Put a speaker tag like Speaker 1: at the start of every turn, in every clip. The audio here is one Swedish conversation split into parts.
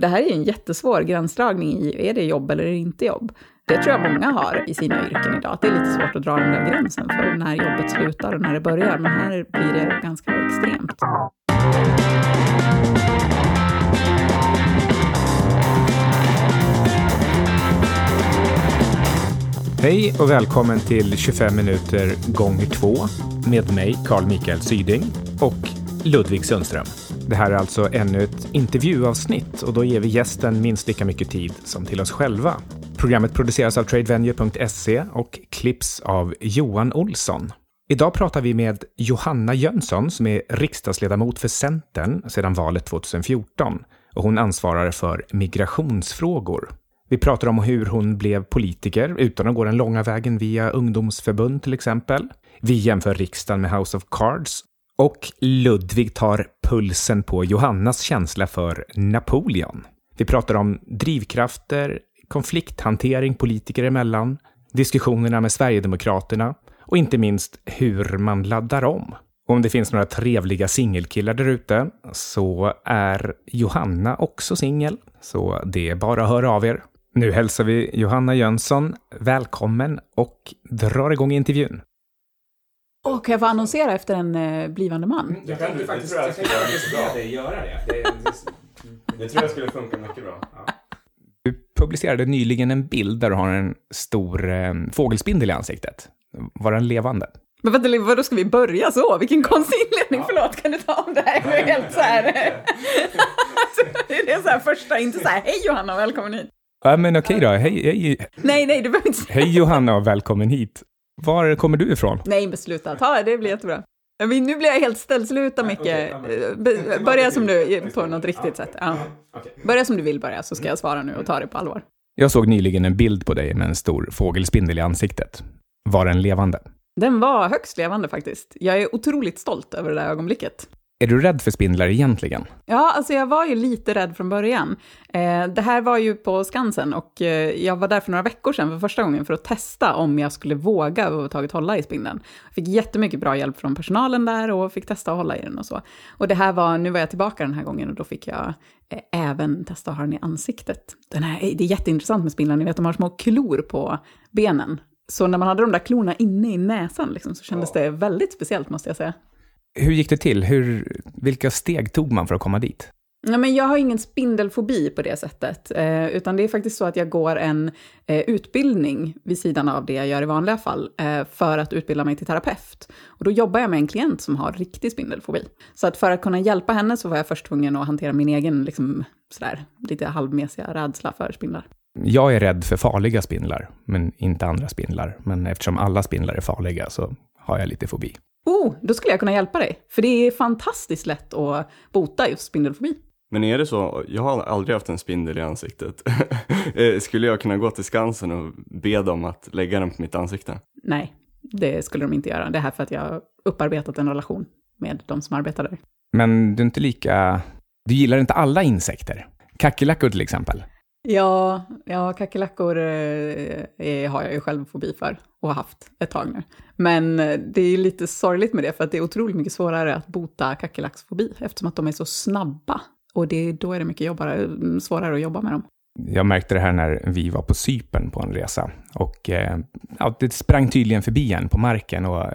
Speaker 1: Det här är en jättesvår gränsdragning i, är det jobb eller är det inte jobb? Det tror jag många har i sina yrken idag, att det är lite svårt att dra den där gränsen för när jobbet slutar och när det börjar, men här blir det ganska extremt.
Speaker 2: Hej och välkommen till 25 minuter gånger 2 med mig, Carl Mikael Syding och Ludvig Sundström. Det här är alltså ännu ett intervjuavsnitt och då ger vi gästen minst lika mycket tid som till oss själva. Programmet produceras av tradevenue.se och klipps av Johan Olsson. Idag pratar vi med Johanna Jönsson som är riksdagsledamot för Centern sedan valet 2014 och hon ansvarar för migrationsfrågor. Vi pratar om hur hon blev politiker utan att gå den långa vägen via ungdomsförbund till exempel. Vi jämför riksdagen med House of Cards och Ludvig tar pulsen på Johannas känsla för Napoleon. Vi pratar om drivkrafter, konflikthantering politiker emellan, diskussionerna med Sverigedemokraterna och inte minst hur man laddar om. Och om det finns några trevliga singelkillar där ute så är Johanna också singel, så det är bara att höra av er. Nu hälsar vi Johanna Jönsson välkommen och drar igång intervjun.
Speaker 1: Och kan jag få annonsera efter en eh, blivande man?
Speaker 2: Jag tänkte faktiskt jag kan dig göra det. Det,
Speaker 3: Det tror jag skulle funka mycket bra.
Speaker 2: Du publicerade nyligen en bild där du har en stor eh, fågelspindel i ansiktet. Var den levande?
Speaker 1: Men vänta, vadå ska vi börja så? Vilken konstig inledning, förlåt, kan du ta om det här? Jag är helt så här... Alltså, det är så här första, inte så här, hej Johanna, välkommen hit.
Speaker 2: Ja, men okej då. Hej, hej,
Speaker 1: Nej, nej, du behöver inte säga.
Speaker 2: hej Johanna och välkommen hit. Var kommer du ifrån?
Speaker 1: Nej, men sluta, ta det, det blir jättebra. Men Nu blir jag helt ställd, sluta Micke. Eh, Börja som du, på något riktigt sätt. Ja. Börja som du vill börja, så ska jag svara nu och ta det på allvar.
Speaker 2: Jag såg nyligen en bild på dig med en stor fågelspindel i ansiktet. Var den levande?
Speaker 1: Den var högst levande faktiskt. Jag är otroligt stolt över det där ögonblicket.
Speaker 2: Är du rädd för spindlar egentligen?
Speaker 1: Ja, alltså jag var ju lite rädd från början. Eh, det här var ju på Skansen och eh, jag var där för några veckor sedan för första gången för att testa om jag skulle våga överhuvudtaget hålla i spindeln. Jag fick jättemycket bra hjälp från personalen där och fick testa att hålla i den och så. Och det här var, nu var jag tillbaka den här gången och då fick jag eh, även testa att ha den i ansiktet. Den här, det är jätteintressant med spindlar, ni vet de har små klor på benen. Så när man hade de där klorna inne i näsan liksom, så kändes det väldigt speciellt måste jag säga.
Speaker 2: Hur gick det till? Hur, vilka steg tog man för att komma dit?
Speaker 1: Ja, men jag har ingen spindelfobi på det sättet, eh, utan det är faktiskt så att jag går en eh, utbildning vid sidan av det jag gör i vanliga fall, eh, för att utbilda mig till terapeut. Och då jobbar jag med en klient som har riktig spindelfobi. Så att för att kunna hjälpa henne så var jag först tvungen att hantera min egen, liksom, sådär, lite halvmesiga rädsla för spindlar.
Speaker 2: Jag är rädd för farliga spindlar, men inte andra spindlar. Men eftersom alla spindlar är farliga så har jag lite fobi.
Speaker 1: Oh, då skulle jag kunna hjälpa dig, för det är fantastiskt lätt att bota just spindelfobi.
Speaker 3: Men är det så, jag har aldrig haft en spindel i ansiktet. Eh, Skulle jag kunna gå till Skansen och be dem att lägga den på mitt ansikte?
Speaker 1: Nej, det skulle de inte göra. Det är här för att jag har upparbetat en relation med de som arbetar där.
Speaker 2: Men du är inte lika... Du gillar inte alla insekter. Kackerlackor till exempel.
Speaker 1: Ja, ja kackerlackor eh, är- har jag ju själv fobi för och har haft ett tag nu. Men eh, det är ju lite sorgligt med det för att det är otroligt mycket svårare att bota kackerlacksfobi eftersom att de är så snabba. Och det, då är det mycket jobbare, svårare att jobba med dem.
Speaker 2: Jag märkte det här när vi var på Cypern på en resa. Och eh, ja, det sprang tydligen förbi en på marken och eh,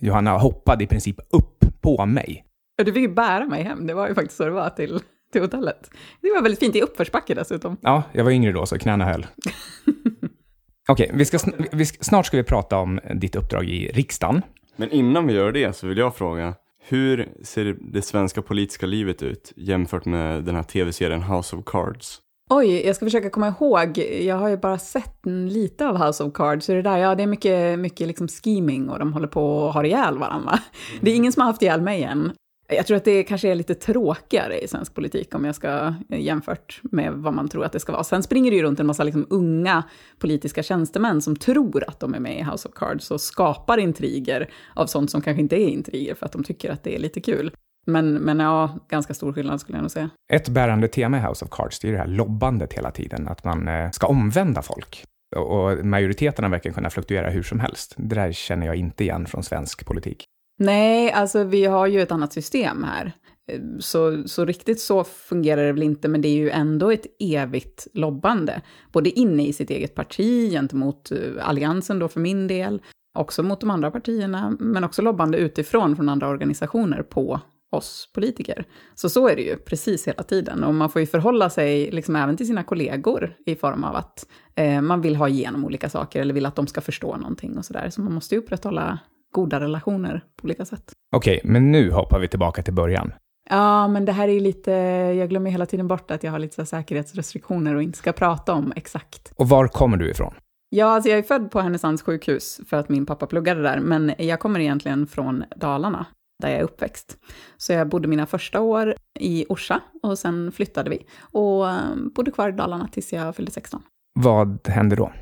Speaker 2: Johanna hoppade i princip upp på mig.
Speaker 1: Ja, Du fick ju bära mig hem, det var ju faktiskt så det var till, till hotellet. Det var väldigt fint i uppförsbacke dessutom.
Speaker 2: Ja, jag var yngre då, så knäna höll. Okej, vi ska, sn- vi ska, snart ska vi prata om ditt uppdrag i riksdagen.
Speaker 3: Men innan vi gör det så vill jag fråga, hur ser det svenska politiska livet ut jämfört med den här tv-serien House of Cards?
Speaker 1: Oj, jag ska försöka komma ihåg. Jag har ju bara sett lite av House of Cards. Så det där, ja, det är mycket, mycket liksom scheming och de håller på och har ihjäl varandra. Det är ingen som har haft ihjäl mig än. Jag tror att det kanske är lite tråkigare i svensk politik om jag ska eh, jämfört med vad man tror att det ska vara. Sen springer det ju runt en massa liksom unga politiska tjänstemän som tror att de är med i House of Cards och skapar intriger av sånt som kanske inte är intriger för att de tycker att det är lite kul. Men, men ja, ganska stor skillnad skulle jag nog säga.
Speaker 2: Ett bärande tema i House of Cards det är det här lobbandet hela tiden, att man eh, ska omvända folk. Och och majoriteterna verkar kunna fluktuera hur som helst. Det där känner jag inte igen från svensk politik.
Speaker 1: Nej, alltså vi har ju ett annat system här. Så, så riktigt så fungerar det väl inte, men det är ju ändå ett evigt lobbande. Både inne i sitt eget parti, gentemot eh, alliansen då för min del, också mot de andra partierna, men också lobbande utifrån från andra organisationer på oss politiker. Så så är det ju precis hela tiden. Och man får ju förhålla sig liksom även till sina kollegor i form av att eh, man vill ha igenom olika saker eller vill att de ska förstå någonting och sådär. Så man måste ju upprätthålla goda relationer på olika sätt.
Speaker 2: Okej, men nu hoppar vi tillbaka till början.
Speaker 1: Ja, men det här är lite, jag glömmer hela tiden bort att jag har lite säkerhetsrestriktioner och inte ska prata om exakt.
Speaker 2: Och var kommer du ifrån?
Speaker 1: Ja, alltså jag är född på Härnösands sjukhus för att min pappa pluggade där, men jag kommer egentligen från Dalarna, där jag är uppväxt. Så jag bodde mina första år i Orsa och sen flyttade vi och eh, bodde kvar i Dalarna tills jag fyllde 16.
Speaker 2: Vad hände då?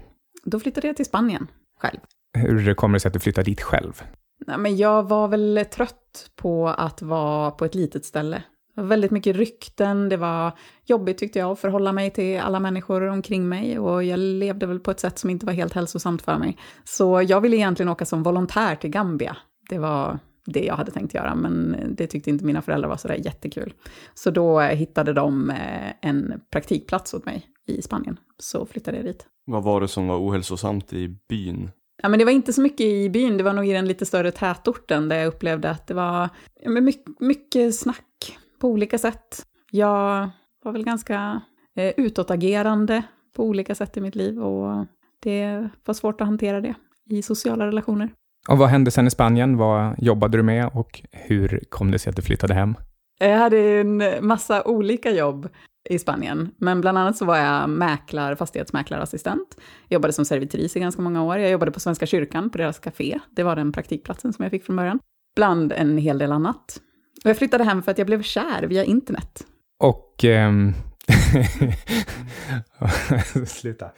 Speaker 1: Då flyttade jag till Spanien själv.
Speaker 2: Hur kommer det sig att du flyttade dit själv?
Speaker 1: Nej, men jag var väl trött på att vara på ett litet ställe. Det var väldigt mycket rykten, det var jobbigt tyckte jag att förhålla mig till alla människor omkring mig och jag levde väl på ett sätt som inte var helt hälsosamt för mig. Så jag ville egentligen åka som volontär till Gambia. Det var det jag hade tänkt göra, men det tyckte inte mina föräldrar var sådär jättekul. Så då hittade de eh, en praktikplats åt mig i Spanien, så flyttade jag dit.
Speaker 3: Vad var det som var ohälsosamt i byn?
Speaker 1: Ja, men det var inte så mycket i byn, det var nog i den lite större tätorten där jag upplevde att det var ja, men mycket, mycket snack på olika sätt. Jag var väl ganska eh, utåtagerande på olika sätt i mitt liv och det var svårt att hantera det i sociala relationer.
Speaker 2: Och vad hände sen i Spanien? Vad jobbade du med och hur kom det sig att du flyttade hem?
Speaker 1: Jag hade en massa olika jobb i Spanien. Men bland annat så var jag mäklar, fastighetsmäklarassistent. Jag jobbade som servitris i ganska många år. Jag jobbade på Svenska kyrkan, på deras café. Det var den praktikplatsen som jag fick från början. Bland en hel del annat. Och jag flyttade hem för att jag blev kär via internet.
Speaker 2: Och... Ehm... Sluta.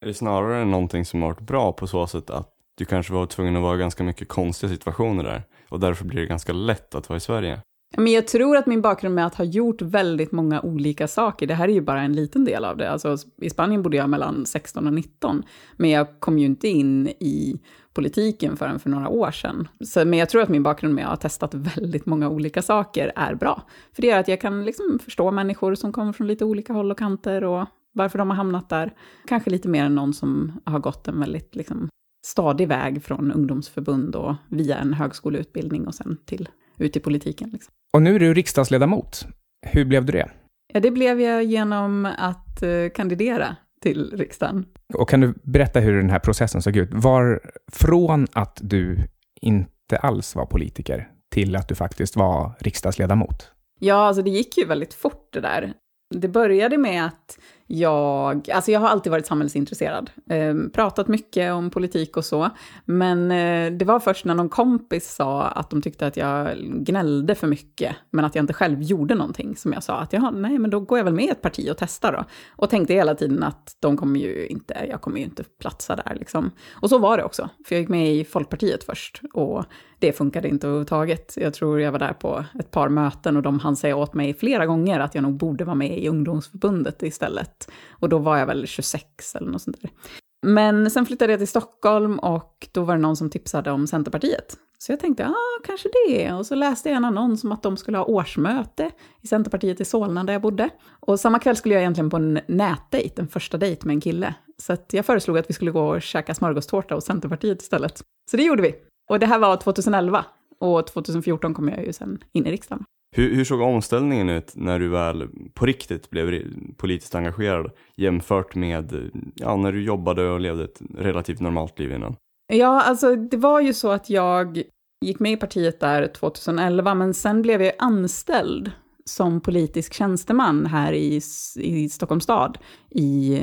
Speaker 3: Är det snarare någonting som har varit bra på så sätt att du kanske var tvungen att vara i ganska mycket konstiga situationer där och därför blir det ganska lätt att vara i Sverige?
Speaker 1: Men jag tror att min bakgrund med att ha gjort väldigt många olika saker, det här är ju bara en liten del av det. Alltså, I Spanien bodde jag mellan 16 och 19, men jag kom ju inte in i politiken förrän för några år sedan. Så, men jag tror att min bakgrund med att ha testat väldigt många olika saker är bra. För det gör att jag kan liksom förstå människor som kommer från lite olika håll och kanter och varför de har hamnat där. Kanske lite mer än någon som har gått en väldigt liksom, stadig väg från ungdomsförbund och via en högskoleutbildning och sen till ut i politiken. Liksom.
Speaker 2: Och nu är du riksdagsledamot. Hur blev du det?
Speaker 1: Ja, det blev jag genom att uh, kandidera till riksdagen.
Speaker 2: Och kan du berätta hur den här processen såg ut? Var från att du inte alls var politiker till att du faktiskt var riksdagsledamot?
Speaker 1: Ja, alltså det gick ju väldigt fort det där. Det började med att jag, alltså jag har alltid varit samhällsintresserad, eh, pratat mycket om politik och så, men eh, det var först när någon kompis sa att de tyckte att jag gnällde för mycket, men att jag inte själv gjorde någonting, som jag sa att jaha, nej, men då går jag väl med i ett parti och testar då. Och tänkte hela tiden att de kommer ju inte, jag kommer ju inte platsa där liksom. Och så var det också, för jag gick med i Folkpartiet först, och det funkade inte överhuvudtaget. Jag tror jag var där på ett par möten och de hann säga åt mig flera gånger att jag nog borde vara med i ungdomsförbundet istället. Och då var jag väl 26 eller något sånt där. Men sen flyttade jag till Stockholm och då var det någon som tipsade om Centerpartiet. Så jag tänkte, ja, ah, kanske det. Och så läste jag en annons om att de skulle ha årsmöte i Centerpartiet i Solna där jag bodde. Och samma kväll skulle jag egentligen på en nätdejt, en första dejt med en kille. Så jag föreslog att vi skulle gå och käka smörgåstårta hos Centerpartiet istället. Så det gjorde vi. Och det här var 2011. Och 2014 kom jag ju sen in i riksdagen.
Speaker 3: Hur, hur, såg omställningen ut när du väl på riktigt blev politiskt engagerad jämfört med ja, när du jobbade och levde ett relativt normalt liv innan?
Speaker 1: Ja, alltså det var ju så att jag gick med i partiet där 2011, men sen blev jag anställd som politisk tjänsteman här i, i Stockholms stad, i,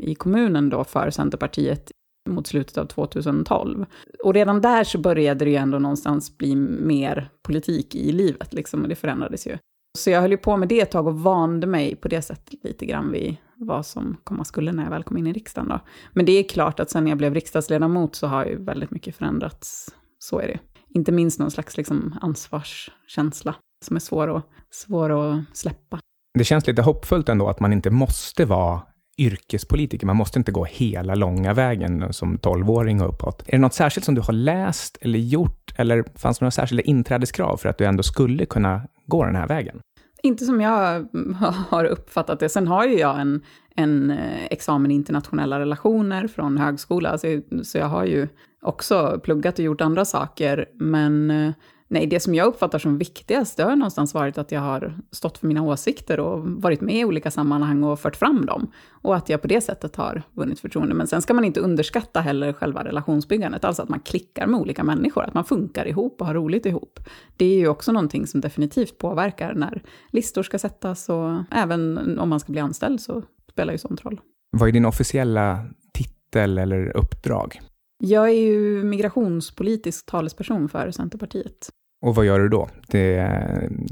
Speaker 1: i kommunen då för Centerpartiet mot slutet av 2012. Och redan där så började det ju ändå någonstans bli mer politik i livet, liksom, och det förändrades ju. Så jag höll ju på med det ett tag och vande mig på det sättet lite grann vid vad som komma skulle när jag väl kom in i riksdagen. Då. Men det är klart att sen jag blev riksdagsledamot så har ju väldigt mycket förändrats. Så är det. Inte minst någon slags liksom ansvarskänsla som är svår att, svår att släppa.
Speaker 2: Det känns lite hoppfullt ändå att man inte måste vara yrkespolitiker. Man måste inte gå hela långa vägen som tolvåring och uppåt. Är det något särskilt som du har läst eller gjort, eller fanns det några särskilda inträdeskrav för att du ändå skulle kunna gå den här vägen?
Speaker 1: Inte som jag har uppfattat det. Sen har ju jag en, en eh, examen i internationella relationer från högskola, så, så jag har ju också pluggat och gjort andra saker. Men eh, nej, det som jag uppfattar som viktigast, det har någonstans varit att jag har stått för mina åsikter och varit med i olika sammanhang och fört fram dem. Och att jag på det sättet har vunnit förtroende. Men sen ska man inte underskatta heller själva relationsbyggandet, alltså att man klickar med olika människor, att man funkar ihop och har roligt ihop. Det är ju också någonting som definitivt påverkar när listor ska sättas och även om man ska bli anställd så spelar ju sånt roll.
Speaker 2: Vad är din officiella titel eller uppdrag?
Speaker 1: Jag är ju migrationspolitisk talesperson för Centerpartiet.
Speaker 2: Och vad gör du då? Det,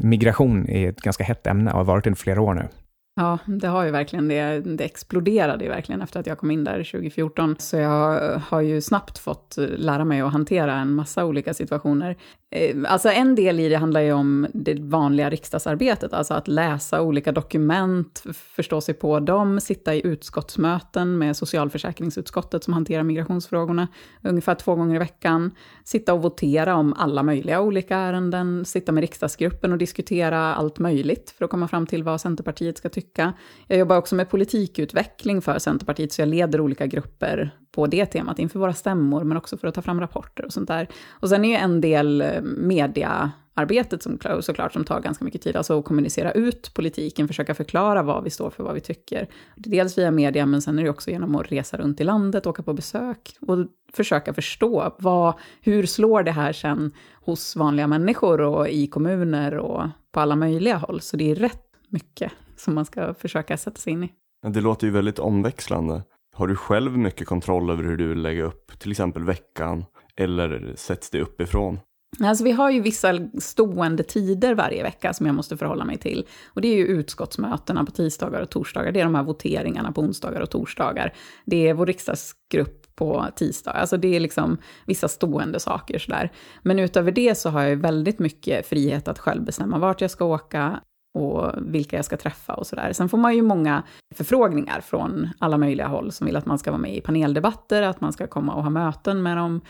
Speaker 2: migration är ett ganska hett ämne och har varit det i flera år nu.
Speaker 1: Ja, det har ju verkligen det. Det exploderade ju verkligen efter att jag kom in där 2014. Så jag har ju snabbt fått lära mig att hantera en massa olika situationer. Eh, alltså en del i det handlar ju om det vanliga riksdagsarbetet, alltså att läsa olika dokument, förstå sig på dem, sitta i utskottsmöten med socialförsäkringsutskottet som hanterar migrationsfrågorna ungefär två gånger i veckan, sitta och votera om alla möjliga olika ärenden, sitta med riksdagsgruppen och diskutera allt möjligt för att komma fram till vad Centerpartiet ska tycka. Jag jobbar också med politikutveckling för Centerpartiet, så jag leder olika grupper på det temat inför våra stämmor, men också för att ta fram rapporter och sånt där. Och sen är ju en del eh, mediaarbetet som, såklart som tar ganska mycket tid, alltså att kommunicera ut politiken, försöka förklara vad vi står för, vad vi tycker. Dels via media, men sen är det också genom att resa runt i landet, åka på besök och försöka förstå vad, hur slår det här sen hos vanliga människor och i kommuner och på alla möjliga håll. Så det är rätt mycket som man ska försöka sätta sig in i.
Speaker 3: Det låter ju väldigt omväxlande. Har du själv mycket kontroll över hur du vill lägga upp till exempel veckan eller sätts det uppifrån?
Speaker 1: Alltså vi har ju vissa stående tider varje vecka som jag måste förhålla mig till. Och det är ju utskottsmötena på tisdagar och torsdagar. Det är de här voteringarna på onsdagar och torsdagar. Det är vår riksdagsgrupp på tisdag. Alltså det är liksom vissa stående saker sådär. Men utöver det så har jag väldigt mycket frihet att själv bestämma vart jag ska åka, och vilka jag ska träffa och sådär. Sen får man ju många förfrågningar från alla möjliga håll som vill att man ska vara med i paneldebatter, att man ska komma och ha möten med dem.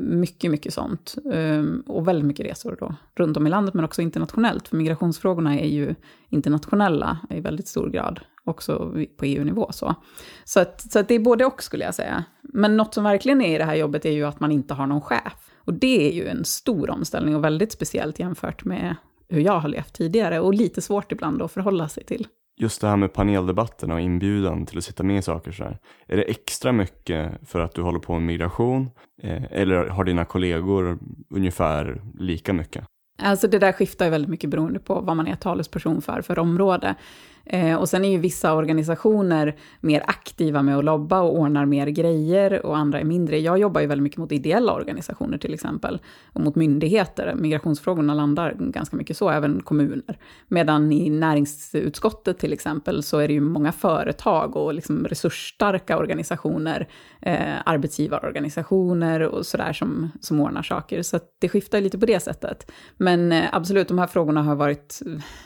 Speaker 1: Mycket, mycket sånt. Ehm, och väldigt mycket resor då, runt om i landet, men också internationellt. För migrationsfrågorna är ju internationella i väldigt stor grad, också på EU-nivå. Så, så, att, så att det är både och skulle jag säga. Men något som verkligen är i det här jobbet är ju att man inte har någon chef. Och det är ju en stor omställning och väldigt speciellt jämfört med hur jag har levt tidigare och lite svårt ibland att förhålla sig till.
Speaker 3: Just det här med paneldebatterna och inbjudan till att sitta med i saker så här. Är det extra mycket för att du håller på med migration eh, eller har dina kollegor ungefär lika mycket?
Speaker 1: Alltså det där skiftar ju väldigt mycket beroende på vad man är talesperson för, för område. Eh, och sen är ju vissa organisationer mer aktiva med att lobba och ordnar mer grejer och andra är mindre. Jag jobbar ju väldigt mycket mot ideella organisationer till exempel och mot myndigheter. Migrationsfrågorna landar ganska mycket så, även kommuner. Medan i näringsutskottet till exempel så är det ju många företag och liksom resursstarka organisationer, eh, arbetsgivarorganisationer och sådär som, som ordnar saker. Så det skiftar lite på det sättet. Men eh, absolut, de här frågorna har varit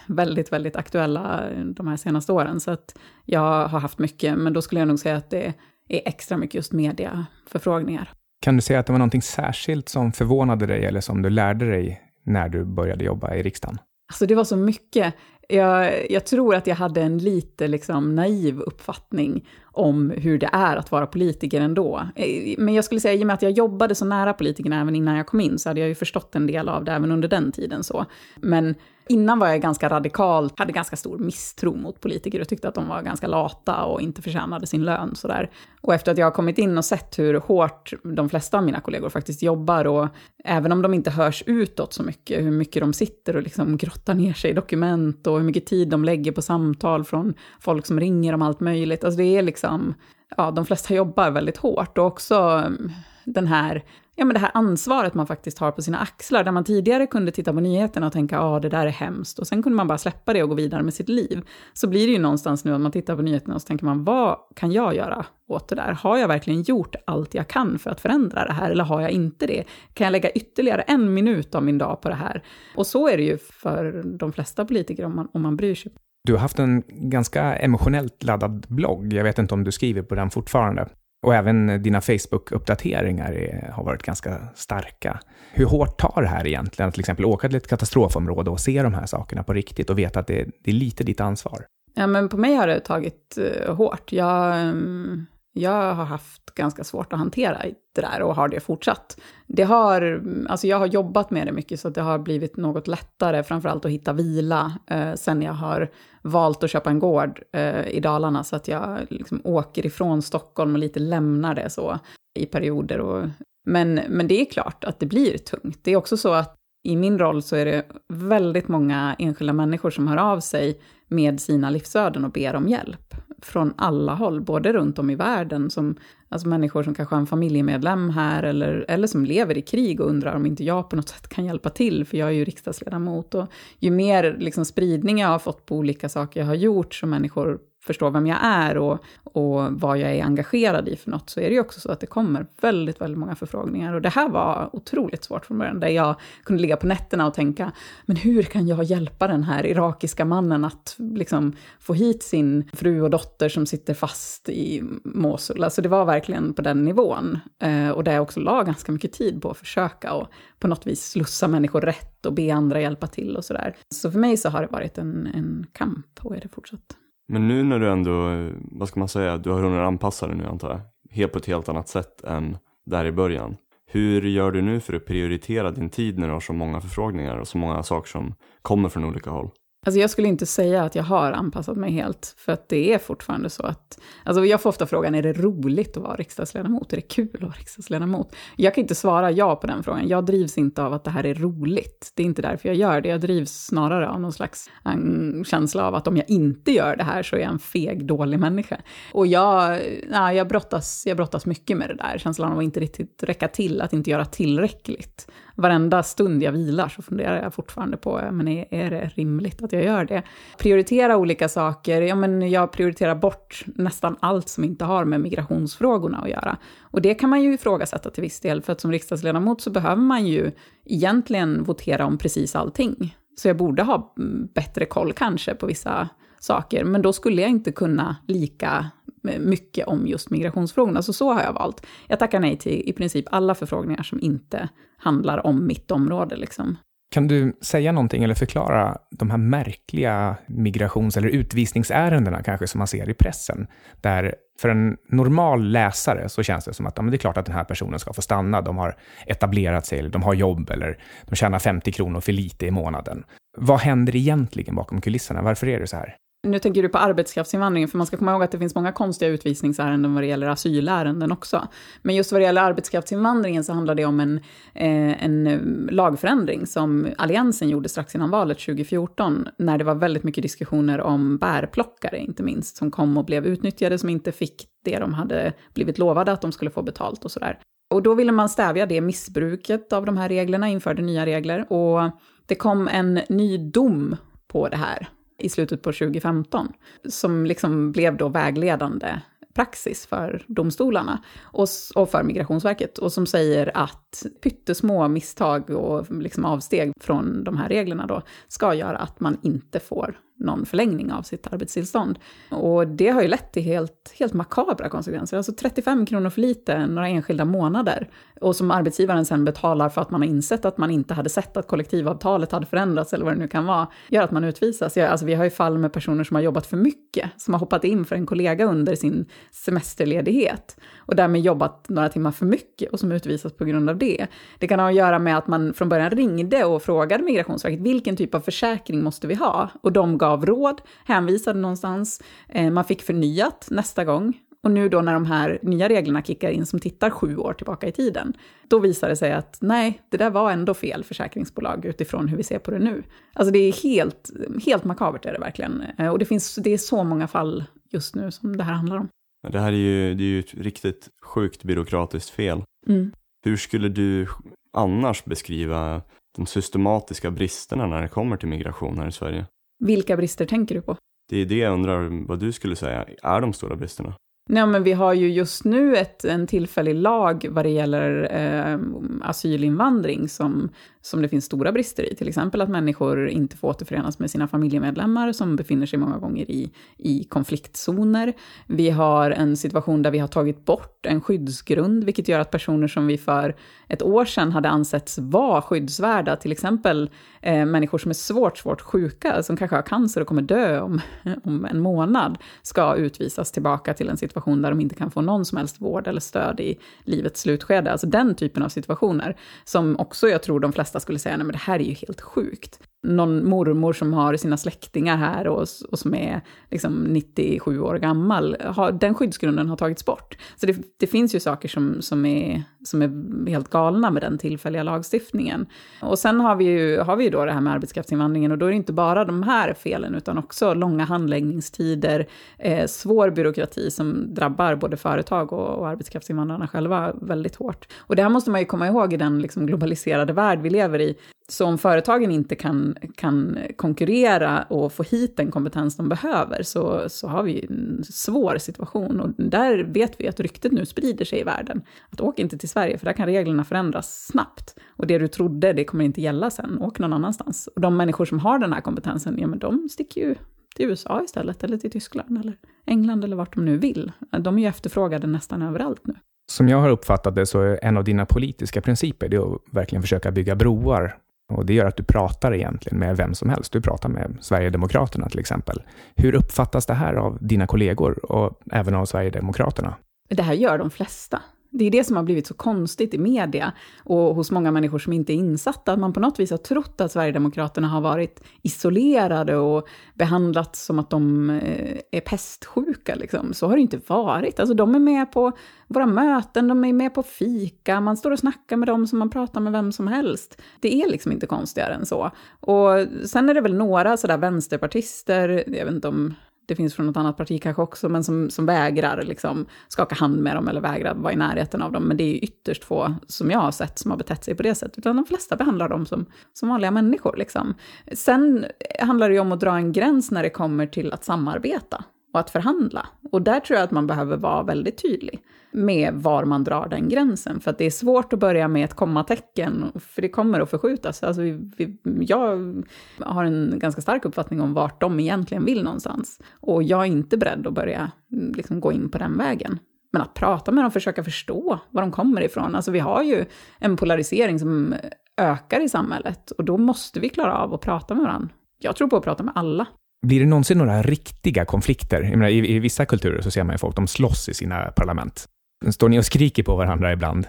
Speaker 1: väldigt, väldigt aktuella de här senaste åren. Så att jag har haft mycket, men då skulle jag nog säga att det är extra mycket just mediaförfrågningar.
Speaker 2: Kan du säga att det var någonting särskilt som förvånade dig eller som du lärde dig när du började jobba i riksdagen?
Speaker 1: Alltså det var så mycket. Jag, jag, tror att jag hade en lite liksom naiv uppfattning om hur det är att vara politiker ändå. Eh, men jag skulle säga, i och med att jag jobbade så nära politikerna även innan jag kom in, så hade jag ju förstått en del av det även under den tiden. så. Men Innan var jag ganska radikal, hade ganska stor misstro mot politiker och tyckte att de var ganska lata och inte förtjänade sin lön. Sådär. Och efter att jag har kommit in och sett hur hårt de flesta av mina kollegor faktiskt jobbar och även om de inte hörs utåt så mycket, hur mycket de sitter och liksom grottar ner sig i dokument och hur mycket tid de lägger på samtal från folk som ringer om allt möjligt. Alltså det är liksom, ja, de flesta jobbar väldigt hårt och också mm, den här ja, men det här ansvaret man faktiskt har på sina axlar, där man tidigare kunde titta på nyheterna och tänka att ah, det där är hemskt, och sen kunde man bara släppa det och gå vidare med sitt liv. Så blir det ju någonstans nu att man tittar på nyheterna och så tänker man, vad kan jag göra åt det där? Har jag verkligen gjort allt jag kan för att förändra det här, eller har jag inte det? Kan jag lägga ytterligare en minut av min dag på det här? Och så är det ju för de flesta politiker om man, om man bryr sig.
Speaker 2: Du har haft en ganska emotionellt laddad blogg. Jag vet inte om du skriver på den fortfarande. Och även dina Facebook-uppdateringar har varit ganska starka. Hur hårt tar det här egentligen att till exempel åka till ett katastrofområde och se de här sakerna på riktigt och veta att det, det är lite ditt ansvar?
Speaker 1: Ja, men på mig har det tagit uh, hårt. Jag, um, jag har haft ganska svårt att hantera det där och har det fortsatt. Det har, alltså jag har jobbat med det mycket så att det har blivit något lättare, framförallt att hitta vila, eh, sen jag har valt att köpa en gård eh, i Dalarna så att jag liksom åker ifrån Stockholm och lite lämnar det så i perioder. Och, men, men det är klart att det blir tungt. Det är också så att i min roll så är det väldigt många enskilda människor som hör av sig med sina livsöden och ber om hjälp. Från alla håll, både runt om i världen, som, alltså människor som kanske har en familjemedlem här, eller, eller som lever i krig och undrar om inte jag på något sätt kan hjälpa till, för jag är ju riksdagsledamot. Och ju mer liksom, spridning jag har fått på olika saker jag har gjort, så människor förstår vem jag är och, och vad jag är engagerad i för något, så är det ju också så att det kommer väldigt, väldigt många förfrågningar. Och det här var otroligt svårt från början, där jag kunde ligga på nätterna och tänka, men hur kan jag hjälpa den här irakiska mannen att liksom få hit sin fru och dotter som sitter fast i Mosul? Alltså det var verkligen på den nivån. Eh, och där jag också la ganska mycket tid på att försöka och på något vis slussa människor rätt och be andra hjälpa till och sådär. Så för mig så har det varit en, en kamp och är det fortsatt.
Speaker 3: Men nu när du ändå, vad ska man säga, du har hunnit anpassa dig nu antar jag, helt på ett helt annat sätt än där i början. Hur gör du nu för att prioritera din tid när du har så många förfrågningar och så många saker som kommer från olika håll?
Speaker 1: Alltså jag skulle inte säga att jag har anpassat mig helt, för att det är fortfarande så att... Alltså jag får ofta frågan, är det roligt att vara riksdagsledamot? Är det kul att vara riksdagsledamot? Jag kan inte svara ja på den frågan. Jag drivs inte av att det här är roligt. Det är inte därför jag gör det. Jag drivs snarare av någon slags en känsla av att om jag inte gör det här så är jag en feg, dålig människa. Och jag, ja, jag, brottas, jag brottas mycket med det där, känslan av att inte riktigt räcka till, att inte göra tillräckligt varenda stund jag vilar så funderar jag fortfarande på, men är, är det rimligt att jag gör det? Prioritera olika saker, ja men jag prioriterar bort nästan allt som inte har med migrationsfrågorna att göra. Och det kan man ju ifrågasätta till viss del, för att som riksdagsledamot så behöver man ju egentligen votera om precis allting. Så jag borde ha mm, bättre koll kanske på vissa saker, men då skulle jag inte kunna lika mycket om just migrationsfrågorna, så så har jag valt. Jag tackar nej till i princip alla förfrågningar som inte handlar om mitt område. Liksom.
Speaker 2: Kan du säga någonting eller förklara de här märkliga migrations eller utvisningsärendena kanske som man ser i pressen? Där för en normal läsare så känns det som att ja, men det är klart att den här personen ska få stanna. De har etablerat sig, eller de har jobb, eller de tjänar 50 kronor för lite i månaden. Vad händer egentligen bakom kulisserna? Varför är det så här?
Speaker 1: Nu tänker du på arbetskraftsinvandringen, för man ska komma ihåg att det finns många konstiga utvisningsärenden vad det gäller asylärenden också. Men just vad det gäller arbetskraftsinvandringen så handlar det om en, eh, en eh, lagförändring som Alliansen gjorde strax innan valet 2014, när det var väldigt mycket diskussioner om bärplockare, inte minst, som kom och blev utnyttjade, som inte fick det de hade blivit lovade att de skulle få betalt och sådär. Och då ville man stävja det missbruket av de här reglerna, införde nya regler, och det kom en ny dom på det här i slutet på 2015, som liksom blev då vägledande praxis för domstolarna och, och för Migrationsverket och som säger att pyttesmå misstag och liksom avsteg från de här reglerna då ska göra att man inte får någon förlängning av sitt arbetstillstånd. Och det har ju lett till helt, helt makabra konsekvenser. Alltså 35 kronor för lite några enskilda månader. Och som arbetsgivaren sen betalar för att man har insett att man inte hade sett att kollektivavtalet hade förändrats eller vad det nu kan vara, gör att man utvisas. Alltså vi har ju fall med personer som har jobbat för mycket, som har hoppat in för en kollega under sin semesterledighet och därmed jobbat några timmar för mycket och som utvisas på grund av det. Det kan ha att göra med att man från början ringde och frågade Migrationsverket vilken typ av försäkring måste vi ha? Och de gav råd, hänvisade någonstans, eh, man fick förnyat nästa gång. Och nu då när de här nya reglerna kickar in som tittar sju år tillbaka i tiden, då visar det sig att nej, det där var ändå fel försäkringsbolag utifrån hur vi ser på det nu. Alltså det är helt, helt makabert är det verkligen. Eh, och det, finns, det är så många fall just nu som det här handlar om.
Speaker 3: Det här är ju, det är ju ett riktigt sjukt byråkratiskt fel.
Speaker 1: Mm.
Speaker 3: Hur skulle du annars beskriva de systematiska bristerna när det kommer till migration här i Sverige?
Speaker 1: Vilka brister tänker du på?
Speaker 3: Det är det jag undrar vad du skulle säga är de stora bristerna.
Speaker 1: Nej, men vi har ju just nu ett, en tillfällig lag vad det gäller eh, asylinvandring som, som det finns stora brister i. Till exempel att människor inte får återförenas med sina familjemedlemmar som befinner sig många gånger i, i konfliktzoner. Vi har en situation där vi har tagit bort en skyddsgrund, vilket gör att personer som vi för ett år sedan hade ansetts vara skyddsvärda, till exempel eh, människor som är svårt, svårt sjuka, som kanske har cancer och kommer dö om, om en månad, ska utvisas tillbaka till en situation där de inte kan få någon som helst vård eller stöd i livets slutskede. Alltså den typen av situationer, som också jag tror de flesta skulle säga, nej men det här är ju helt sjukt någon mormor som har sina släktingar här och, och som är liksom 97 år gammal, har, den skyddsgrunden har tagits bort. Så det, det, finns ju saker som, som, är, som är helt galna med den tillfälliga lagstiftningen. Och sen har vi ju, har vi ju då det här med arbetskraftsinvandringen och då är det inte bara de här felen utan också långa handläggningstider, eh, svår byråkrati som drabbar både företag och, och arbetskraftsinvandrarna själva väldigt hårt. Och det här måste man ju komma ihåg i den liksom globaliserade värld vi lever i, så om företagen inte kan, kan konkurrera och få hit den kompetens de behöver så, så har vi en svår situation. Och där vet vi att ryktet nu sprider sig i världen. Att åk inte till Sverige, för där kan reglerna förändras snabbt. Och det du trodde, det kommer inte gälla sen. Åk någon annanstans. Och de människor som har den här kompetensen, ja men de sticker ju till USA istället, eller till Tyskland, eller England, eller vart de nu vill. De är ju efterfrågade nästan överallt nu.
Speaker 2: Som jag har uppfattat det så är en av dina politiska principer det att verkligen försöka bygga broar och det gör att du pratar egentligen med vem som helst. Du pratar med Sverigedemokraterna till exempel. Hur uppfattas det här av dina kollegor och även av Sverigedemokraterna?
Speaker 1: Det här gör de flesta. Det är det som har blivit så konstigt i media och hos många människor som inte är insatta, att man på något vis har trott att Sverigedemokraterna har varit isolerade och behandlats som att de eh, är pestsjuka. Liksom. Så har det inte varit. Alltså, de är med på våra möten, de är med på fika, man står och snackar med dem som man pratar med vem som helst. Det är liksom inte konstigare än så. Och sen är det väl några sådär vänsterpartister, jag vet inte om det finns från något annat parti kanske också, men som, som vägrar liksom skaka hand med dem eller vägrar vara i närheten av dem. Men det är ju ytterst få som jag har sett som har betett sig på det sättet, utan de flesta behandlar dem som, som vanliga människor. Liksom. Sen handlar det ju om att dra en gräns när det kommer till att samarbeta och att förhandla. Och där tror jag att man behöver vara väldigt tydlig med var man drar den gränsen. För att det är svårt att börja med ett kommatecken, för det kommer att förskjutas. Alltså vi, vi, jag har en ganska stark uppfattning om vart de egentligen vill någonstans. Och jag är inte beredd att börja mm, liksom, gå in på den vägen. Men att prata med dem, försöka förstå var de kommer ifrån. Alltså vi har ju en polarisering som ökar i samhället och då måste vi klara av att prata med varandra. Jag tror på att prata med alla.
Speaker 2: Blir det någonsin några riktiga konflikter? Menar, i, i, vissa kulturer så ser man ju folk, de slåss i sina parlament. Står ni och skriker på varandra ibland?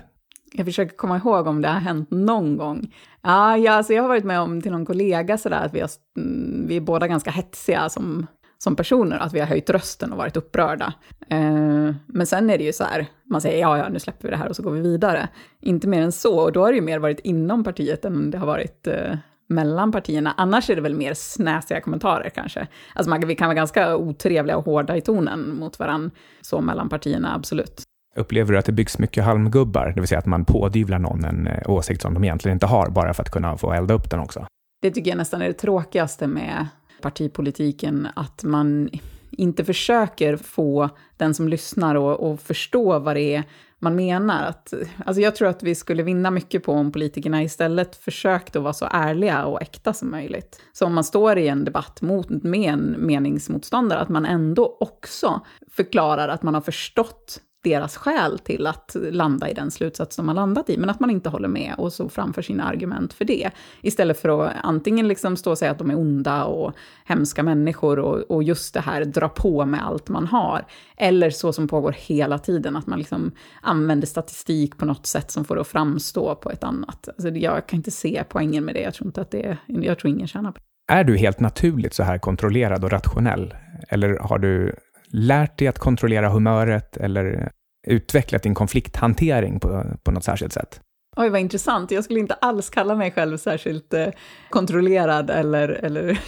Speaker 1: Jag försöker komma ihåg om det har hänt någon gång. Ja, ja alltså jag har varit med om till någon kollega sådär att vi, har, mm, vi är båda ganska hetsiga som, som personer, att vi har höjt rösten och varit upprörda. Eh, men sen är det ju så här, man säger ja, ja, nu släpper vi det här och så går vi vidare. Inte mer än så, och då har det ju mer varit inom partiet än det har varit eh, mellan partierna. Annars är det väl mer snäsiga kommentarer kanske. Alltså man, vi kan vara ganska otrevliga och hårda i tonen mot varandra, så mellan partierna, absolut.
Speaker 2: Upplever du att det byggs mycket halmgubbar, det vill säga att man pådyvlar någon en eh, åsikt som de egentligen inte har, bara för att kunna få elda upp den också?
Speaker 1: Det tycker jag nästan är det tråkigaste med partipolitiken, att man inte försöker få den som lyssnar att förstå vad det är man menar. Att, alltså jag tror att vi skulle vinna mycket på om politikerna istället försökte vara så ärliga och äkta som möjligt. Så om man står i en debatt mot, med en meningsmotståndare, att man ändå också förklarar att man har förstått deras skäl till att landa i den slutsats de har landat i, men att man inte håller med och så framför sina argument för det. Istället för att antingen liksom stå och säga att de är onda och hemska människor och, och just det här dra på med allt man har. Eller så som pågår hela tiden, att man liksom använder statistik på något sätt som får det att framstå på ett annat. Alltså jag kan inte se poängen med det, jag tror inte att det, jag tror ingen tjänar på det.
Speaker 2: Är du helt naturligt så här kontrollerad och rationell? Eller har du lärt dig att kontrollera humöret eller utvecklat din konflikthantering på, på något särskilt sätt?
Speaker 1: Oj, vad intressant. Jag skulle inte alls kalla mig själv särskilt eh, kontrollerad eller... eller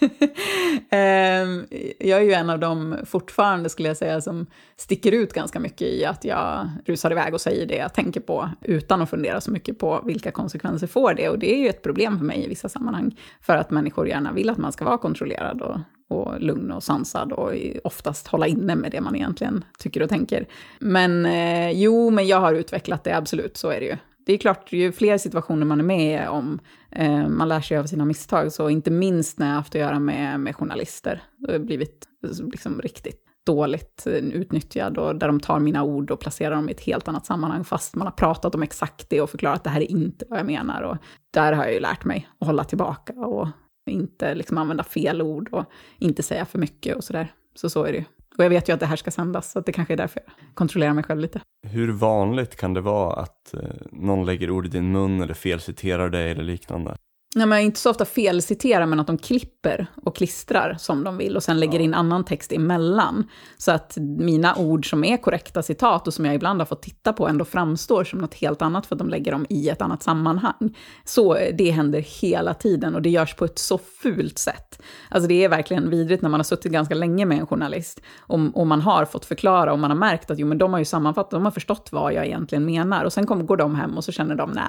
Speaker 1: Ehm, jag är ju en av dem fortfarande, skulle jag säga, som sticker ut ganska mycket i att jag rusar iväg och säger det jag tänker på utan att fundera så mycket på vilka konsekvenser får det. Och det är ju ett problem för mig i vissa sammanhang, för att människor gärna vill att man ska vara kontrollerad och och lugn och sansad och oftast hålla inne med det man egentligen tycker och tänker. Men eh, jo, men jag har utvecklat det, absolut, så är det ju det är klart, ju fler situationer man är med om, eh, man lär sig av sina misstag, så inte minst när jag har haft att göra med, med journalister, det har blivit liksom riktigt dåligt eh, utnyttjad och där de tar mina ord och placerar dem i ett helt annat sammanhang fast man har pratat om exakt det och förklarat att det här är inte vad jag menar. Och där har jag ju lärt mig att hålla tillbaka och inte liksom använda fel ord och inte säga för mycket och sådär. Så så är det ju. Och jag vet ju att det här ska sändas, så det kanske är därför jag kontrollerar mig själv lite.
Speaker 3: Hur vanligt kan det vara att eh, någon lägger ord i din mun eller felciterar dig eller liknande?
Speaker 1: Nej, men inte så ofta felciterar, men att de klipper och klistrar som de vill och sen lägger in annan text emellan. Så att mina ord som är korrekta citat och som jag ibland har fått titta på ändå framstår som något helt annat för att de lägger dem i ett annat sammanhang. Så det händer hela tiden och det görs på ett så fult sätt. Alltså det är verkligen vidrigt när man har suttit ganska länge med en journalist och, och man har fått förklara och man har märkt att jo, men de har ju sammanfattat, de har förstått vad jag egentligen menar och sen kommer, går de hem och så känner de, nej,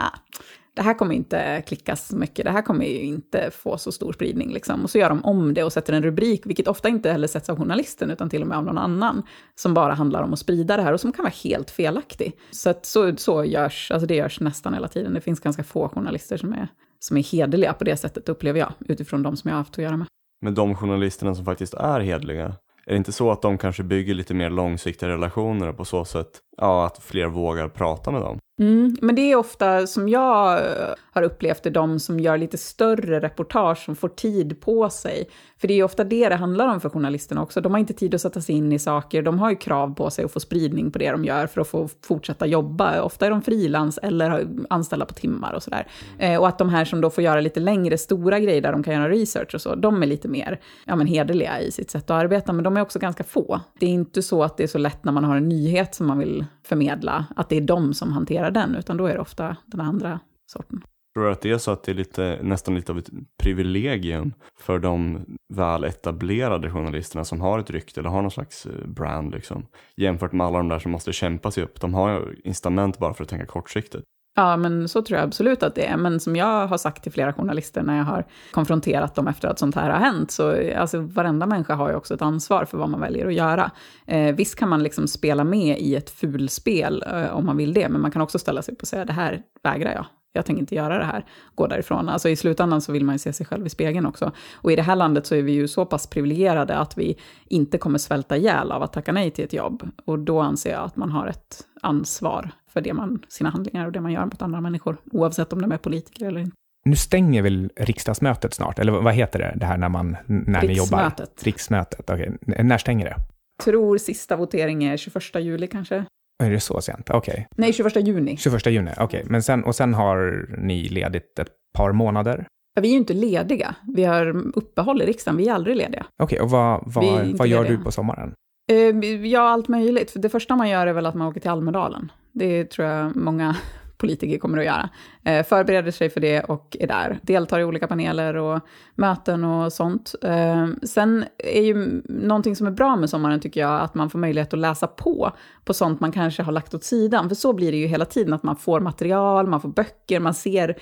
Speaker 1: det här kommer inte klickas så mycket, det här kommer ju inte få så stor spridning. Liksom. Och så gör de om det och sätter en rubrik, vilket ofta inte heller sätts av journalisten, utan till och med av någon annan, som bara handlar om att sprida det här och som kan vara helt felaktig. Så, att så, så görs, alltså det görs nästan hela tiden. Det finns ganska få journalister som är, som är hederliga på det sättet, upplever jag, utifrån de som jag har haft att göra med.
Speaker 3: Men de journalisterna som faktiskt är hederliga, är det inte så att de kanske bygger lite mer långsiktiga relationer och på så sätt, ja, att fler vågar prata med dem?
Speaker 1: Mm, men det är ofta, som jag eh, har upplevt det, de som gör lite större reportage, som får tid på sig. För det är ofta det det handlar om för journalisterna också. De har inte tid att sätta sig in i saker, de har ju krav på sig att få spridning på det de gör för att få fortsätta jobba. Ofta är de frilans eller anställda på timmar och sådär. Eh, och att de här som då får göra lite längre, stora grejer där de kan göra research och så, de är lite mer ja, men hederliga i sitt sätt att arbeta, men de är också ganska få. Det är inte så att det är så lätt när man har en nyhet som man vill förmedla, att det är de som hanterar den, utan då är det ofta den andra sorten.
Speaker 3: Tror du att det är så att det är lite, nästan lite av ett privilegium för de väl etablerade journalisterna som har ett rykte eller har någon slags eh, brand liksom, jämfört med alla de där som måste kämpa sig upp? De har ju incitament bara för att tänka kortsiktigt.
Speaker 1: Ja, men så tror jag absolut att det är. Men som jag har sagt till flera journalister när jag har konfronterat dem efter att sånt här har hänt, så alltså, varenda människa har ju också ett ansvar för vad man väljer att göra. Eh, visst kan man liksom spela med i ett fulspel eh, om man vill det, men man kan också ställa sig upp och säga det här vägrar jag jag tänker inte göra det här, gå därifrån. Alltså i slutändan så vill man ju se sig själv i spegeln också. Och i det här landet så är vi ju så pass privilegierade att vi inte kommer svälta ihjäl av att tacka nej till ett jobb. Och då anser jag att man har ett ansvar för det man, sina handlingar och det man gör mot andra människor, oavsett om de är politiker eller inte.
Speaker 2: Nu stänger väl riksdagsmötet snart, eller vad heter det, det här när, man, när ni jobbar?
Speaker 1: Riksmötet.
Speaker 2: Okay. När stänger det?
Speaker 1: tror sista votering är 21 juli kanske.
Speaker 2: Är det så sent? Okej. Okay.
Speaker 1: Nej, 21 juni.
Speaker 2: 21 juni, okej. Okay. Men sen, och sen har ni ledigt ett par månader?
Speaker 1: Ja, vi är ju inte lediga. Vi har uppehåll i riksdagen, vi är aldrig lediga.
Speaker 2: Okej, okay, och vad, vad, vad gör du på sommaren?
Speaker 1: Ehm, ja, allt möjligt. Det första man gör är väl att man åker till Almedalen. Det tror jag många politiker kommer att göra. Eh, förbereder sig för det och är där. Deltar i olika paneler och möten och sånt. Eh, sen är ju någonting som är bra med sommaren tycker jag att man får möjlighet att läsa på på sånt man kanske har lagt åt sidan. För så blir det ju hela tiden, att man får material, man får böcker, man ser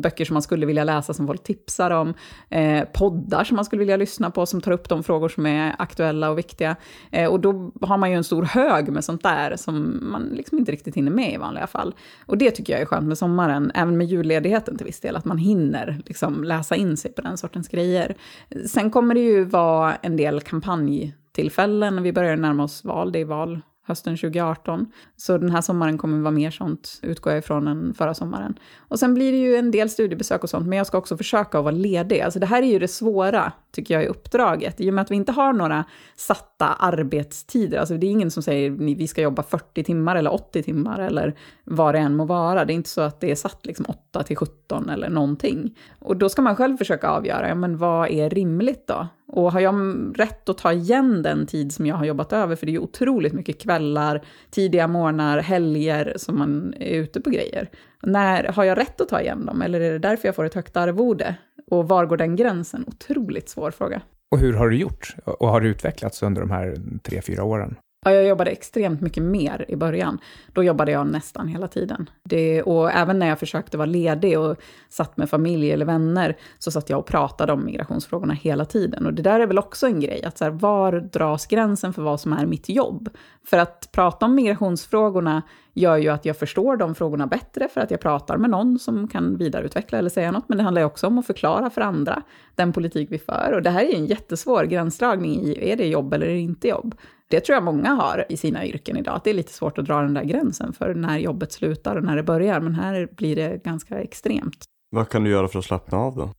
Speaker 1: böcker som man skulle vilja läsa som folk tipsar om, eh, poddar som man skulle vilja lyssna på som tar upp de frågor som är aktuella och viktiga. Eh, och då har man ju en stor hög med sånt där som man liksom inte riktigt hinner med i vanliga fall. Och det tycker jag är skönt med sommaren, även med julledigheten till viss del, att man hinner liksom läsa in sig på den sortens grejer. Sen kommer det ju vara en del kampanjtillfällen, vi börjar närma oss val, det är val hösten 2018. Så den här sommaren kommer vara mer sånt, utgår jag ifrån, än förra sommaren. Och sen blir det ju en del studiebesök och sånt, men jag ska också försöka att vara ledig. Alltså det här är ju det svåra, tycker jag, i uppdraget. I och med att vi inte har några satta arbetstider, alltså det är ingen som säger att vi ska jobba 40 timmar eller 80 timmar eller vad det än må vara. Det är inte så att det är satt liksom 8 till 17 eller någonting. Och då ska man själv försöka avgöra, ja men vad är rimligt då? Och har jag rätt att ta igen den tid som jag har jobbat över, för det är ju otroligt mycket kvällar, tidiga morgnar, helger som man är ute på grejer. När har jag rätt att ta igen dem, eller är det därför jag får ett högt arvode? Och var går den gränsen? Otroligt svår fråga.
Speaker 2: Och hur har du gjort? Och har du utvecklats under de här tre, fyra åren?
Speaker 1: Ja, jag jobbade extremt mycket mer i början. Då jobbade jag nästan hela tiden. Det, och även när jag försökte vara ledig och satt med familj eller vänner, så satt jag och pratade om migrationsfrågorna hela tiden. Och det där är väl också en grej, att så här, var dras gränsen för vad som är mitt jobb? För att prata om migrationsfrågorna gör ju att jag förstår de frågorna bättre, för att jag pratar med någon som kan vidareutveckla eller säga något. Men det handlar ju också om att förklara för andra den politik vi för. Och det här är en jättesvår gränsdragning i, är det jobb eller är det inte jobb? Det tror jag många har i sina yrken idag, att det är lite svårt att dra den där gränsen för när jobbet slutar och när det börjar, men här blir det ganska extremt.
Speaker 3: Vad kan du göra för att slappna av då?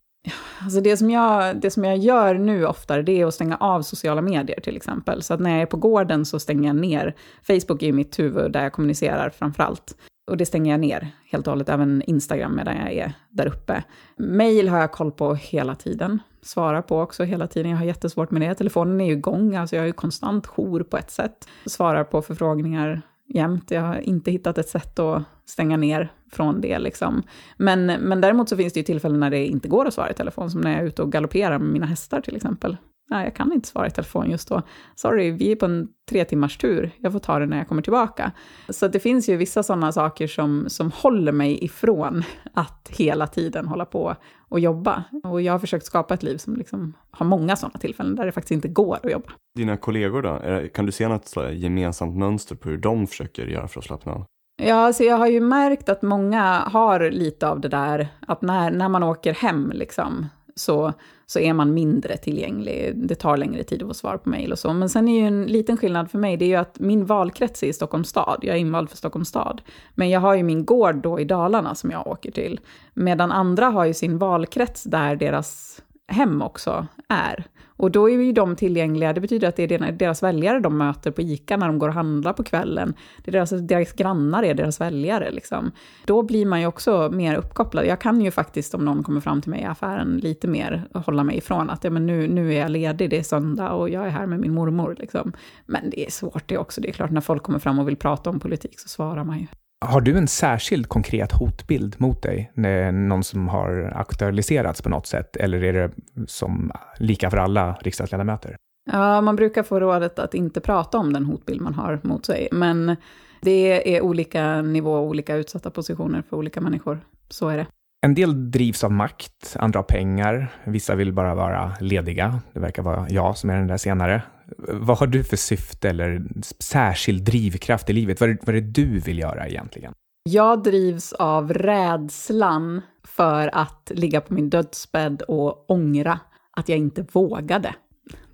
Speaker 1: Alltså det, som jag, det som jag gör nu oftare, det är att stänga av sociala medier till exempel. Så att när jag är på gården så stänger jag ner. Facebook är ju mitt huvud där jag kommunicerar framför allt. Och det stänger jag ner helt och hållet, även Instagram medan jag är där uppe. Mail har jag koll på hela tiden, svarar på också hela tiden. Jag har jättesvårt med det. Telefonen är ju igång, alltså jag har ju konstant jour på ett sätt. Svarar på förfrågningar jämt. Jag har inte hittat ett sätt att stänga ner från det. Liksom. Men, men däremot så finns det ju tillfällen när det inte går att svara i telefon, som när jag är ute och galopperar med mina hästar till exempel. Nej, jag kan inte svara i telefon just då. Sorry, vi är på en tre timmars tur. Jag får ta det när jag kommer tillbaka. Så det finns ju vissa sådana saker som, som håller mig ifrån att hela tiden hålla på och jobba. Och jag har försökt skapa ett liv som liksom har många sådana tillfällen där det faktiskt inte går att jobba.
Speaker 3: Dina kollegor då? Kan du se något gemensamt mönster på hur de försöker göra för att slappna av?
Speaker 1: Ja, alltså jag har ju märkt att många har lite av det där, att när, när man åker hem liksom, så, så är man mindre tillgänglig. Det tar längre tid att få svar på mejl och så. Men sen är ju en liten skillnad för mig, det är ju att min valkrets är i Stockholms stad. Jag är invald för Stockholms stad. Men jag har ju min gård då i Dalarna som jag åker till. Medan andra har ju sin valkrets där deras hem också är. Och då är ju de tillgängliga, det betyder att det är deras väljare de möter på ICA när de går och handlar på kvällen. Det är deras, deras grannar är deras väljare. Liksom. Då blir man ju också mer uppkopplad. Jag kan ju faktiskt, om någon kommer fram till mig i affären, lite mer hålla mig ifrån att ja, men nu, nu är jag ledig, det är söndag och jag är här med min mormor. Liksom. Men det är svårt det också. Det är klart, när folk kommer fram och vill prata om politik så svarar man ju.
Speaker 2: Har du en särskild konkret hotbild mot dig? Någon som har aktualiserats på något sätt? Eller är det som lika för alla riksdagsledamöter?
Speaker 1: Ja, man brukar få rådet att inte prata om den hotbild man har mot sig. Men det är olika nivå, olika utsatta positioner för olika människor. Så är det.
Speaker 2: En del drivs av makt, andra av pengar. Vissa vill bara vara lediga. Det verkar vara jag som är den där senare. Vad har du för syfte eller särskild drivkraft i livet? Vad är, vad är det du vill göra egentligen?
Speaker 1: Jag drivs av rädslan för att ligga på min dödsbädd och ångra att jag inte vågade.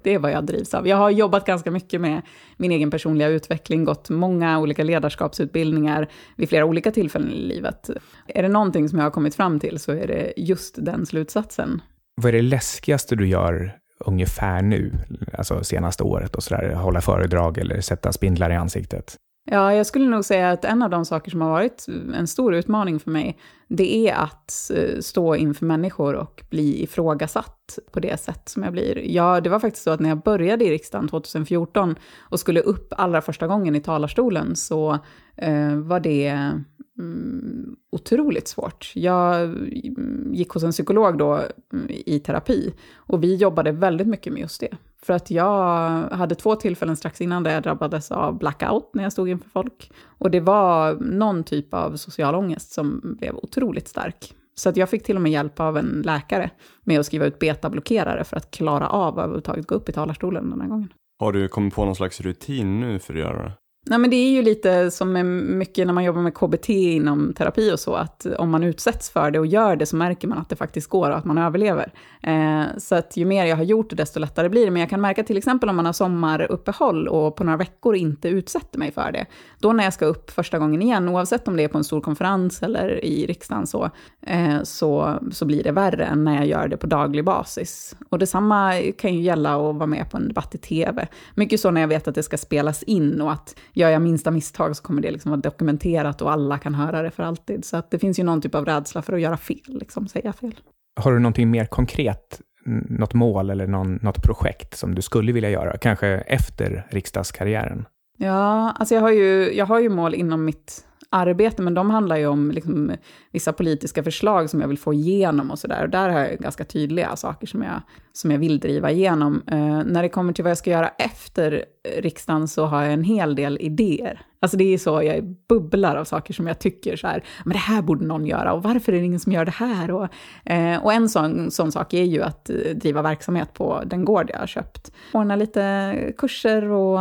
Speaker 1: Det är vad jag drivs av. Jag har jobbat ganska mycket med min egen personliga utveckling, gått många olika ledarskapsutbildningar vid flera olika tillfällen i livet. Är det någonting som jag har kommit fram till så är det just den slutsatsen.
Speaker 2: Vad är det läskigaste du gör ungefär nu, alltså senaste året och sådär, hålla föredrag eller sätta spindlar i ansiktet?
Speaker 1: Ja, jag skulle nog säga att en av de saker som har varit en stor utmaning för mig, det är att eh, stå inför människor och bli ifrågasatt på det sätt som jag blir. Ja, det var faktiskt så att när jag började i riksdagen 2014 och skulle upp allra första gången i talarstolen så eh, var det mm, otroligt svårt. Jag mm, gick hos en psykolog då mm, i terapi och vi jobbade väldigt mycket med just det. För att jag hade två tillfällen strax innan där jag drabbades av blackout när jag stod inför folk. Och det var någon typ av social ångest som blev otroligt stark. Så att jag fick till och med hjälp av en läkare med att skriva ut betablockerare för att klara av att överhuvudtaget gå upp i talarstolen den här gången.
Speaker 3: Har du kommit på någon slags rutin nu för att göra det?
Speaker 1: Nej, men det är ju lite som med mycket när man jobbar med KBT inom terapi och så, att om man utsätts för det och gör det så märker man att det faktiskt går och att man överlever. Eh, så att ju mer jag har gjort det, desto lättare blir det. Men jag kan märka till exempel om man har sommaruppehåll och på några veckor inte utsätter mig för det. Då när jag ska upp första gången igen, oavsett om det är på en stor konferens eller i riksdagen så, eh, så, så blir det värre än när jag gör det på daglig basis. Och detsamma kan ju gälla att vara med på en debatt i tv. Mycket så när jag vet att det ska spelas in och att gör jag minsta misstag så kommer det liksom vara dokumenterat och alla kan höra det för alltid. Så att det finns ju någon typ av rädsla för att göra fel, liksom, säga fel.
Speaker 2: Har du någonting mer konkret, något mål eller någon, något projekt som du skulle vilja göra, kanske efter riksdagskarriären?
Speaker 1: Ja, alltså jag har ju, jag har ju mål inom mitt arbete, men de handlar ju om liksom, vissa politiska förslag som jag vill få igenom och sådär. Och där har jag ganska tydliga saker som jag, som jag vill driva igenom. Eh, när det kommer till vad jag ska göra efter riksdagen så har jag en hel del idéer. Alltså det är så, jag bubblar av saker som jag tycker så här, men det här borde någon göra och varför är det ingen som gör det här? Och, eh, och en sån, sån sak är ju att eh, driva verksamhet på den gård jag har köpt. Ordna lite kurser och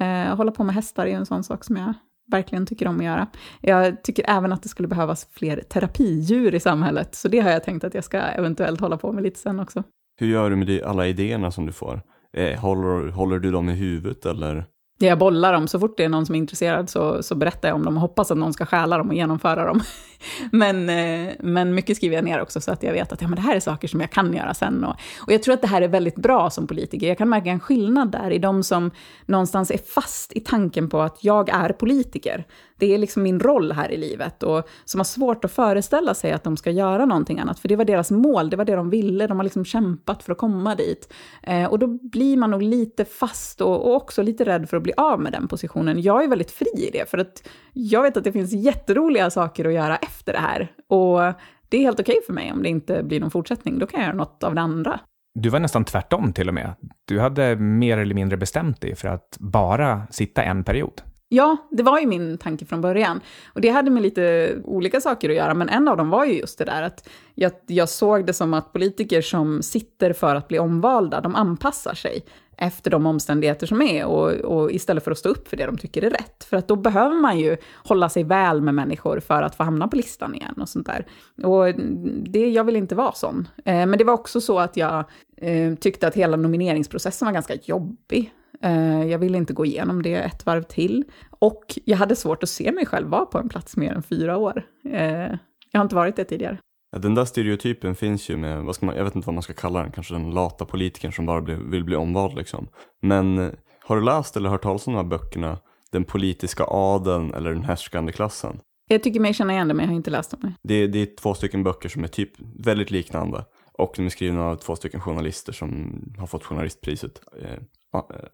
Speaker 1: eh, hålla på med hästar är ju en sån sak som jag verkligen tycker om att göra. Jag tycker även att det skulle behövas fler terapidjur i samhället, så det har jag tänkt att jag ska eventuellt hålla på med lite sen också.
Speaker 3: Hur gör du med alla idéerna som du får? Eh, håller, håller du dem i huvudet eller?
Speaker 1: Jag bollar dem, så fort det är någon som är intresserad så, så berättar jag om dem och hoppas att någon ska stjäla dem och genomföra dem. men, eh, men mycket skriver jag ner också så att jag vet att ja, men det här är saker som jag kan göra sen. Och, och jag tror att det här är väldigt bra som politiker. Jag kan märka en skillnad där i de som någonstans är fast i tanken på att jag är politiker. Det är liksom min roll här i livet och som har svårt att föreställa sig att de ska göra någonting annat, för det var deras mål, det var det de ville, de har liksom kämpat för att komma dit. Eh, och då blir man nog lite fast och, och, också lite rädd för att bli av med den positionen. Jag är väldigt fri i det, för att jag vet att det finns jätteroliga saker att göra efter det här. Och det är helt okej okay för mig om det inte blir någon fortsättning, då kan jag göra något av det andra.
Speaker 2: Du var nästan tvärtom till och med. Du hade mer eller mindre bestämt dig för att bara sitta en period.
Speaker 1: Ja, det var ju min tanke från början. Och det hade med lite olika saker att göra, men en av dem var ju just det där att jag, jag såg det som att politiker som sitter för att bli omvalda, de anpassar sig efter de omständigheter som är och, och, istället för att stå upp för det de tycker är rätt. För att då behöver man ju hålla sig väl med människor för att få hamna på listan igen och sånt där. Och det, jag vill inte vara sån. Eh, men det var också så att jag eh, tyckte att hela nomineringsprocessen var ganska jobbig. Eh, jag ville inte gå igenom det ett varv till. Och jag hade svårt att se mig själv vara på en plats mer än fyra år. Eh, jag har inte varit det tidigare.
Speaker 3: Ja, den där stereotypen finns ju med, vad ska man, jag vet inte vad man ska kalla den, kanske den lata politikern som bara bli, vill bli omvald liksom. Men eh, har du läst eller hört talas om de här böckerna, Den politiska adeln eller Den härskande klassen?
Speaker 1: Jag tycker mig känna igen det, men jag har inte läst dem.
Speaker 3: Det, det är två stycken böcker som är typ väldigt liknande. Och de är skrivna av två stycken journalister som har fått journalistpriset.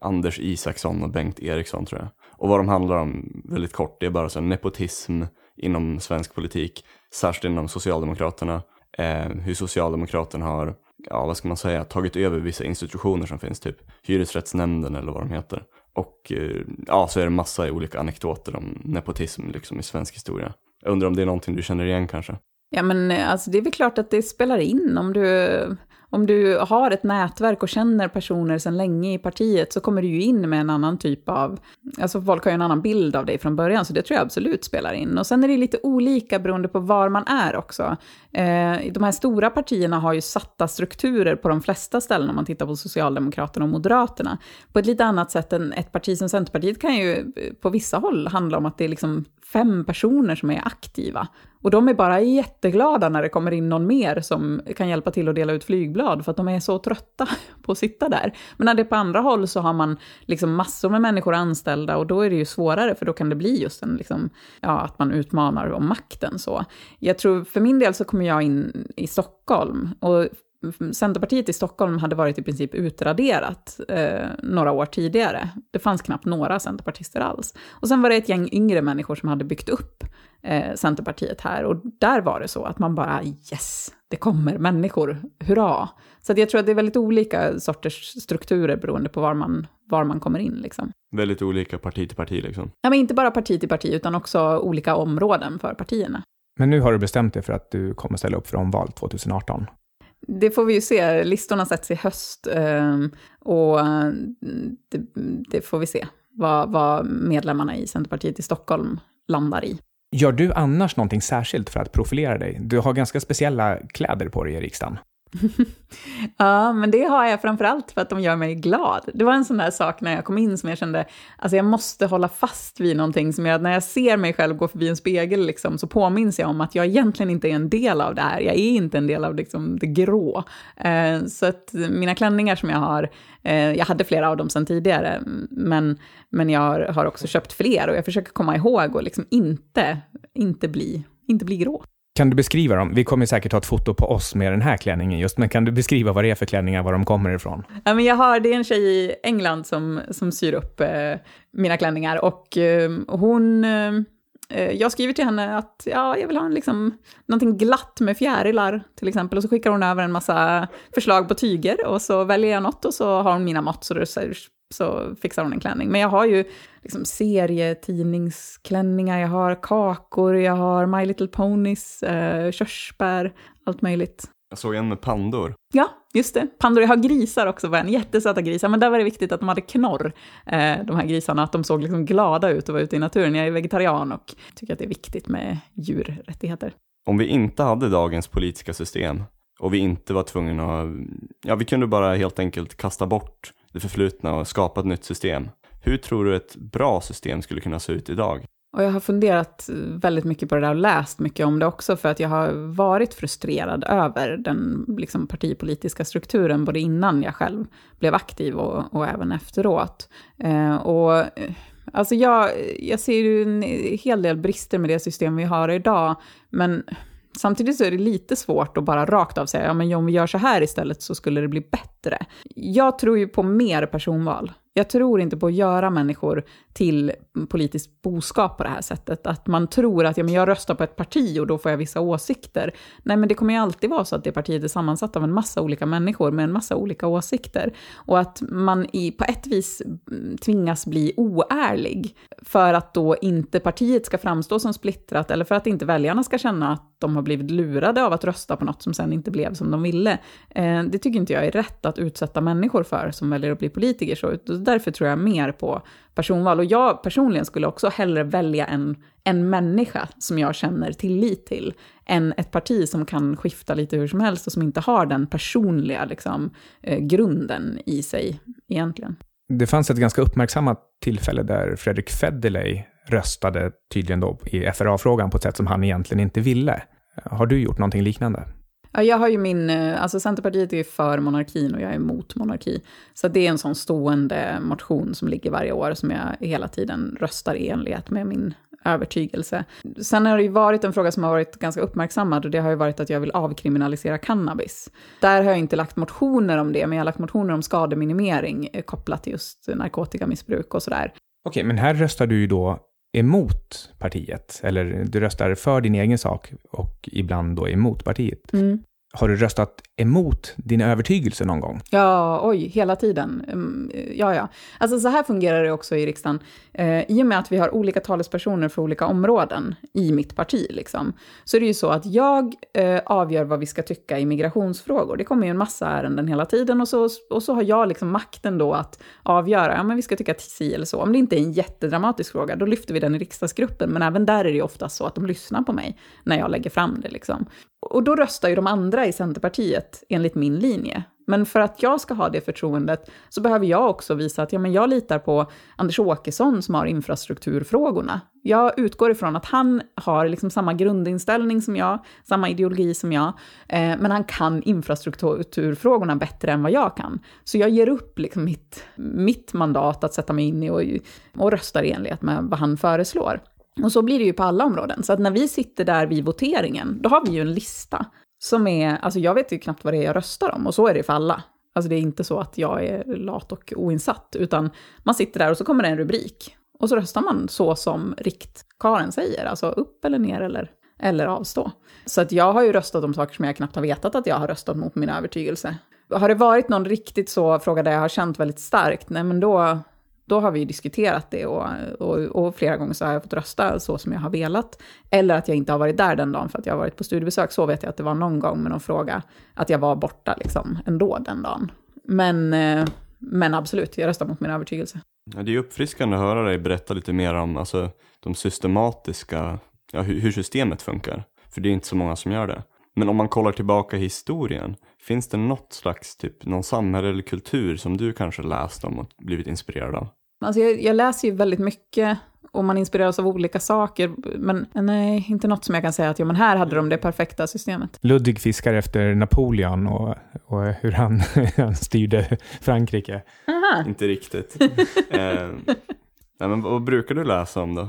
Speaker 3: Anders Isaksson och Bengt Eriksson tror jag. Och vad de handlar om väldigt kort, det är bara så nepotism inom svensk politik, särskilt inom Socialdemokraterna. Eh, hur Socialdemokraterna har, ja vad ska man säga, tagit över vissa institutioner som finns, typ hyresrättsnämnden eller vad de heter. Och eh, ja, så är det massa olika anekdoter om nepotism liksom i svensk historia. Jag undrar om det är någonting du känner igen kanske?
Speaker 1: Ja, men eh, alltså, det är väl klart att det spelar in om du om du har ett nätverk och känner personer sedan länge i partiet så kommer du ju in med en annan typ av... Alltså folk har ju en annan bild av dig från början, så det tror jag absolut spelar in. Och sen är det lite olika beroende på var man är också. Eh, de här stora partierna har ju satta strukturer på de flesta ställen om man tittar på Socialdemokraterna och Moderaterna. På ett lite annat sätt än ett parti som Centerpartiet kan ju på vissa håll handla om att det är liksom fem personer som är aktiva. Och de är bara jätteglada när det kommer in någon mer som kan hjälpa till att dela ut flygblad, för att de är så trötta på att sitta där. Men när det är på andra håll så har man liksom massor med människor anställda och då är det ju svårare, för då kan det bli just en, liksom, ja, att man utmanar om makten. Så. Jag tror, för min del så kommer jag in i Stockholm, och Centerpartiet i Stockholm hade varit i princip utraderat eh, några år tidigare. Det fanns knappt några centerpartister alls. Och sen var det ett gäng yngre människor som hade byggt upp eh, Centerpartiet här. Och där var det så att man bara yes, det kommer människor, hurra. Så jag tror att det är väldigt olika sorters strukturer beroende på var man, var man kommer in. Liksom.
Speaker 3: Väldigt olika parti till parti liksom?
Speaker 1: Ja, men inte bara parti till parti, utan också olika områden för partierna.
Speaker 2: Men nu har du bestämt dig för att du kommer ställa upp för omval 2018?
Speaker 1: Det får vi ju se. Listorna sätts i höst ehm, och det, det får vi se vad, vad medlemmarna i Centerpartiet i Stockholm landar i.
Speaker 2: Gör du annars någonting särskilt för att profilera dig? Du har ganska speciella kläder på dig i riksdagen.
Speaker 1: ja, men det har jag framförallt för att de gör mig glad. Det var en sån där sak när jag kom in som jag kände, alltså jag måste hålla fast vid någonting som gör att när jag ser mig själv gå förbi en spegel liksom, så påminns jag om att jag egentligen inte är en del av det här. Jag är inte en del av liksom, det grå. Eh, så att mina klänningar som jag har, eh, jag hade flera av dem sedan tidigare, men, men jag har, också köpt fler och jag försöker komma ihåg och liksom inte, inte, bli, inte bli grå.
Speaker 2: Kan du beskriva dem? Vi kommer säkert ha ett foto på oss med den här klänningen just, men kan du beskriva vad det är för klänningar, var de kommer ifrån?
Speaker 1: Ja, men jag har, det är en tjej i England som, som syr upp eh, mina klänningar och eh, hon, eh, eh jag skriver till henne att ja, jag vill ha en, liksom, någonting glatt med fjärilar till exempel. Och så skickar hon över en massa förslag på tyger och så väljer jag något och så har hon mina mått så, det, så fixar hon en klänning. Men jag har ju liksom serietidningsklänningar, jag har kakor, jag har My Little Ponies, eh, körsbär, allt möjligt.
Speaker 3: Jag såg en med pandor.
Speaker 1: Ja, just det. Pandor. Jag har grisar också på en. Jättesöta grisar. Men där var det viktigt att de hade knorr, eh, de här grisarna. Att de såg liksom glada ut och var ute i naturen. Jag är vegetarian och tycker att det är viktigt med djurrättigheter.
Speaker 3: Om vi inte hade dagens politiska system och vi inte var tvungna att, ja vi kunde bara helt enkelt kasta bort det förflutna och skapa ett nytt system. Hur tror du ett bra system skulle kunna se ut idag?
Speaker 1: Och jag har funderat väldigt mycket på det där och läst mycket om det också, för att jag har varit frustrerad över den liksom, partipolitiska strukturen, både innan jag själv blev aktiv och, och även efteråt. Eh, och eh, alltså jag, jag ser ju en hel del brister med det system vi har idag, men Samtidigt så är det lite svårt att bara rakt av säga, ja men om vi gör så här istället så skulle det bli bättre. Jag tror ju på mer personval. Jag tror inte på att göra människor till politiskt boskap på det här sättet. Att man tror att ja, men jag röstar på ett parti och då får jag vissa åsikter. Nej, men det kommer ju alltid vara så att det partiet är sammansatt av en massa olika människor med en massa olika åsikter. Och att man i, på ett vis tvingas bli oärlig för att då inte partiet ska framstå som splittrat eller för att inte väljarna ska känna att de har blivit lurade av att rösta på något som sen inte blev som de ville. Eh, det tycker inte jag är rätt att utsätta människor för som väljer att bli politiker. Så därför tror jag mer på personval. Och jag personligen skulle också hellre välja en, en människa som jag känner tillit till, än ett parti som kan skifta lite hur som helst och som inte har den personliga liksom, eh, grunden i sig egentligen.
Speaker 2: Det fanns ett ganska uppmärksammat tillfälle där Fredrik Federley röstade tydligen då i FRA-frågan på ett sätt som han egentligen inte ville. Har du gjort någonting liknande?
Speaker 1: Ja, jag har ju min, eh, alltså Centerpartiet är ju för monarkin och jag är emot monarki. Så det är en sån stående motion som ligger varje år som jag hela tiden röstar i enlighet med min övertygelse. Sen har det ju varit en fråga som har varit ganska uppmärksammad och det har ju varit att jag vill avkriminalisera cannabis. Där har jag inte lagt motioner om det, men jag har lagt motioner om skademinimering eh, kopplat till just narkotikamissbruk och sådär.
Speaker 2: Okej, men här röstar du ju då emot partiet, eller du röstar för din egen sak och ibland då emot partiet. Mm. Har du röstat emot din övertygelse någon gång?
Speaker 1: Ja, oj, hela tiden. Mm, ja, ja. Alltså så här fungerar det också i riksdagen. Eh, I och med att vi har olika talespersoner för olika områden i mitt parti, liksom, så är det ju så att jag eh, avgör vad vi ska tycka i migrationsfrågor. Det kommer ju en massa ärenden hela tiden och så, och så har jag liksom makten då att avgöra, ja men vi ska tycka si eller så. Om det inte är en jättedramatisk fråga, då lyfter vi den i riksdagsgruppen, men även där är det ju oftast så att de lyssnar på mig när jag lägger fram det. Liksom. Och då röstar ju de andra i Centerpartiet enligt min linje. Men för att jag ska ha det förtroendet så behöver jag också visa att ja, men jag litar på Anders Åkesson som har infrastrukturfrågorna. Jag utgår ifrån att han har liksom samma grundinställning som jag, samma ideologi som jag, eh, men han kan infrastrukturfrågorna bättre än vad jag kan. Så jag ger upp liksom mitt, mitt mandat att sätta mig in i och, och röstar i enlighet med vad han föreslår. Och så blir det ju på alla områden. Så att när vi sitter där vid voteringen, då har vi ju en lista som är, alltså jag vet ju knappt vad det är jag röstar om, och så är det för alla. Alltså det är inte så att jag är lat och oinsatt, utan man sitter där och så kommer det en rubrik. Och så röstar man så som riktkaren säger, alltså upp eller ner eller, eller avstå. Så att jag har ju röstat om saker som jag knappt har vetat att jag har röstat mot min övertygelse. Har det varit någon riktigt så fråga där jag har känt väldigt starkt, nej men då, då har vi diskuterat det och, och, och, flera gånger så har jag fått rösta så som jag har velat. Eller att jag inte har varit där den dagen för att jag har varit på studiebesök. Så vet jag att det var någon gång med någon fråga att jag var borta liksom ändå den dagen. Men, eh, men absolut, jag röstar mot min övertygelse.
Speaker 3: Ja, det är uppfriskande att höra dig berätta lite mer om alltså, de systematiska, ja, hur, hur systemet funkar. För det är inte så många som gör det. Men om man kollar tillbaka i historien, finns det något slags typ, någon samhälle eller kultur som du kanske läst om och blivit inspirerad av?
Speaker 1: Alltså jag, jag läser ju väldigt mycket och man inspireras av olika saker, men nej, inte något som jag kan säga att ja, men här hade de det perfekta systemet.
Speaker 2: Ludvig fiskar efter Napoleon och, och hur han, han styrde Frankrike.
Speaker 3: Aha. Inte riktigt. eh, nej, men vad brukar du läsa om då?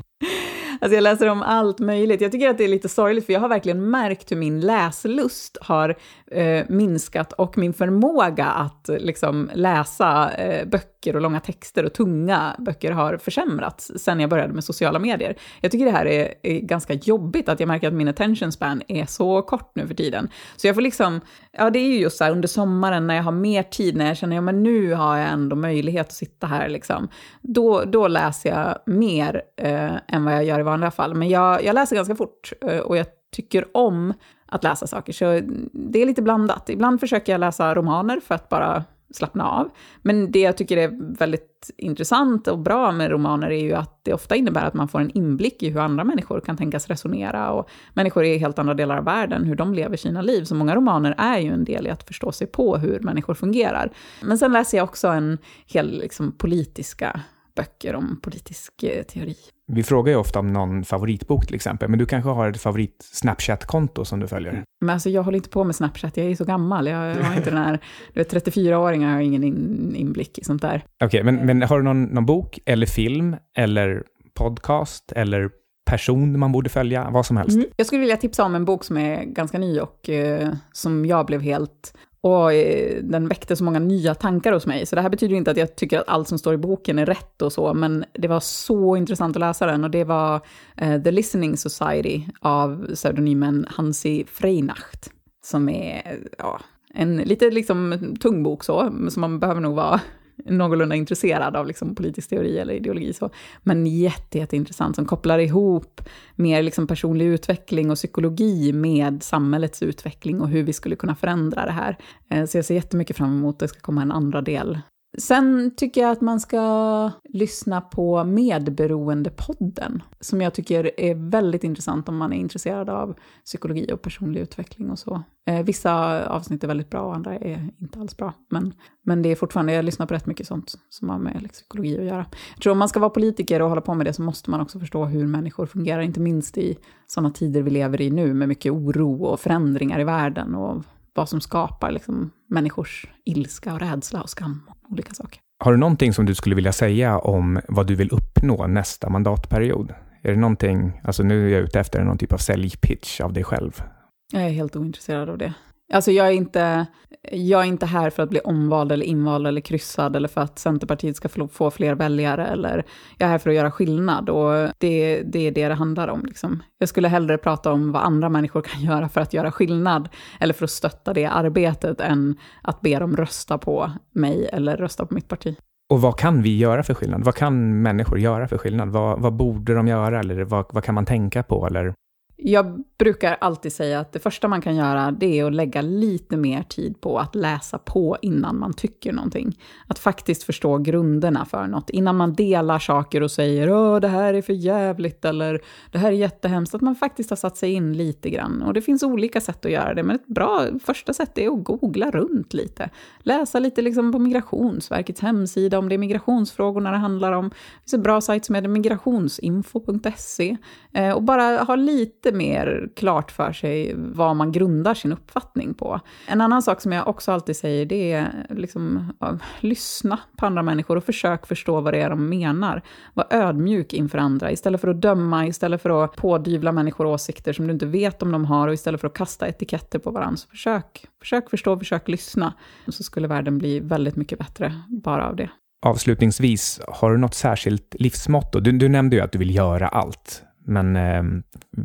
Speaker 1: Alltså jag läser om allt möjligt. Jag tycker att det är lite sorgligt, för jag har verkligen märkt hur min läslust har eh, minskat och min förmåga att liksom, läsa eh, böcker och långa texter och tunga böcker har försämrats sen jag började med sociala medier. Jag tycker det här är, är ganska jobbigt, att jag märker att min attention span är så kort nu för tiden. Så jag får liksom, ja det är ju just så här under sommaren när jag har mer tid, när jag känner, ja men nu har jag ändå möjlighet att sitta här liksom. Då, då läser jag mer eh, än vad jag gör i vanliga fall. Men jag, jag läser ganska fort eh, och jag tycker om att läsa saker, så det är lite blandat. Ibland försöker jag läsa romaner för att bara slappna av. Men det jag tycker är väldigt intressant och bra med romaner är ju att det ofta innebär att man får en inblick i hur andra människor kan tänkas resonera och människor i helt andra delar av världen, hur de lever sina liv. Så många romaner är ju en del i att förstå sig på hur människor fungerar. Men sen läser jag också en hel liksom, politiska böcker om politisk eh, teori.
Speaker 2: Vi frågar ju ofta om någon favoritbok till exempel, men du kanske har ett favorit Snapchat-konto som du följer?
Speaker 1: Men alltså jag håller inte på med Snapchat, jag är så gammal. Jag har inte den här, du vet 34-åringar har ingen in, inblick i sånt där.
Speaker 2: Okej, okay, men, men har du någon, någon bok eller film eller podcast eller person man borde följa, vad som helst. Mm.
Speaker 1: Jag skulle vilja tipsa om en bok som är ganska ny och eh, som jag blev helt och eh, den väckte så många nya tankar hos mig. Så det här betyder inte att jag tycker att allt som står i boken är rätt och så, men det var så intressant att läsa den. Och det var uh, The Listening Society av pseudonymen Hansi Freinacht. Som är ja, en lite liksom tung bok så, så man behöver nog vara någorlunda intresserad av liksom politisk teori eller ideologi. Så. Men jätte, jätteintressant, som kopplar ihop mer liksom personlig utveckling och psykologi med samhällets utveckling och hur vi skulle kunna förändra det här. Eh, så jag ser jättemycket fram emot att det ska komma en andra del Sen tycker jag att man ska lyssna på Medberoendepodden, som jag tycker är väldigt intressant om man är intresserad av psykologi och personlig utveckling och så. Eh, vissa avsnitt är väldigt bra och andra är inte alls bra. Men, men det är fortfarande, jag lyssnar på rätt mycket sånt som har med liksom, psykologi att göra. Jag tror om man ska vara politiker och hålla på med det så måste man också förstå hur människor fungerar, inte minst i sådana tider vi lever i nu med mycket oro och förändringar i världen och vad som skapar liksom, människors ilska och rädsla och skam och olika saker.
Speaker 2: Har du någonting som du skulle vilja säga om vad du vill uppnå nästa mandatperiod? Är det någonting, alltså nu är jag ute efter någon typ av säljpitch av dig själv.
Speaker 1: Jag är helt ointresserad av det. Alltså jag är, inte, jag är inte här för att bli omvald eller invald eller kryssad eller för att Centerpartiet ska få fler väljare. Eller jag är här för att göra skillnad och det, det är det det handlar om. Liksom. Jag skulle hellre prata om vad andra människor kan göra för att göra skillnad eller för att stötta det arbetet än att be dem rösta på mig eller rösta på mitt parti.
Speaker 2: Och vad kan vi göra för skillnad? Vad kan människor göra för skillnad? Vad, vad borde de göra? Eller vad, vad kan man tänka på? Eller
Speaker 1: jag brukar alltid säga att det första man kan göra det är att lägga lite mer tid på att läsa på innan man tycker någonting. Att faktiskt förstå grunderna för något. Innan man delar saker och säger åh det här är för jävligt eller det här är jättehemskt. Att man faktiskt har satt sig in lite grann. Och det finns olika sätt att göra det, men ett bra första sätt är att googla runt lite. Läsa lite liksom på Migrationsverkets hemsida om det är migrationsfrågorna det handlar om. Det finns en bra sajt som heter migrationsinfo.se. Eh, och bara ha lite lite mer klart för sig vad man grundar sin uppfattning på. En annan sak som jag också alltid säger, det är liksom, ja, lyssna på andra människor och försök förstå vad det är de menar. Var ödmjuk inför andra, istället för att döma, istället för att pådyvla människor åsikter som du inte vet om de har, och istället för att kasta etiketter på varandra. Så försök, försök förstå, försök lyssna. Så skulle världen bli väldigt mycket bättre bara av det.
Speaker 2: Avslutningsvis, har du något särskilt livsmotto? Du, du nämnde ju att du vill göra allt. Men eh,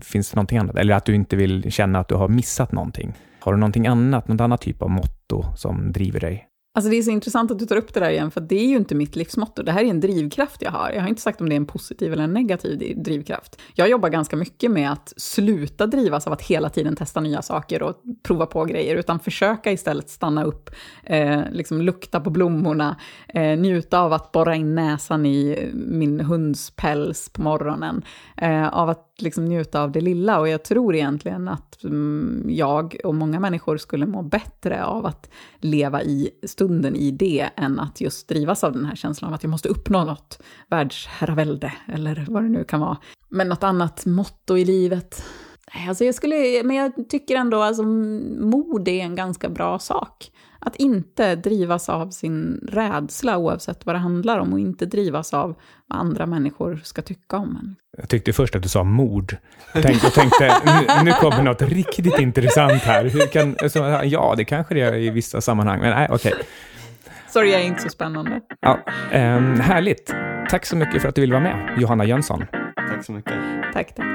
Speaker 2: finns det någonting annat? Eller att du inte vill känna att du har missat någonting? Har du någonting annat, något annat typ av motto som driver dig?
Speaker 1: Alltså det är så intressant att du tar upp det där igen, för det är ju inte mitt livsmotto. Det här är en drivkraft jag har. Jag har inte sagt om det är en positiv eller en negativ drivkraft. Jag jobbar ganska mycket med att sluta drivas av att hela tiden testa nya saker och prova på grejer, utan försöka istället stanna upp, eh, liksom lukta på blommorna, eh, njuta av att borra in näsan i min hunds päls på morgonen, eh, av att liksom njuta av det lilla. Och jag tror egentligen att mm, jag och många människor skulle må bättre av att leva i stunden i det, än att just drivas av den här känslan av att jag måste uppnå något världsherravälde, eller vad det nu kan vara. Men något annat motto i livet? Alltså jag skulle, men jag tycker ändå att alltså, mod är en ganska bra sak att inte drivas av sin rädsla oavsett vad det handlar om och inte drivas av vad andra människor ska tycka om en.
Speaker 2: Jag tyckte först att du sa mord. Tänkte, jag tänkte nu, nu kommer något riktigt intressant här. Hur kan, alltså, ja, det kanske det är i vissa sammanhang, men nej, okej. Okay.
Speaker 1: Sorry, jag är inte så spännande.
Speaker 2: Ja, eh, härligt. Tack så mycket för att du ville vara med, Johanna Jönsson.
Speaker 3: Tack så mycket.
Speaker 1: Tack, tack.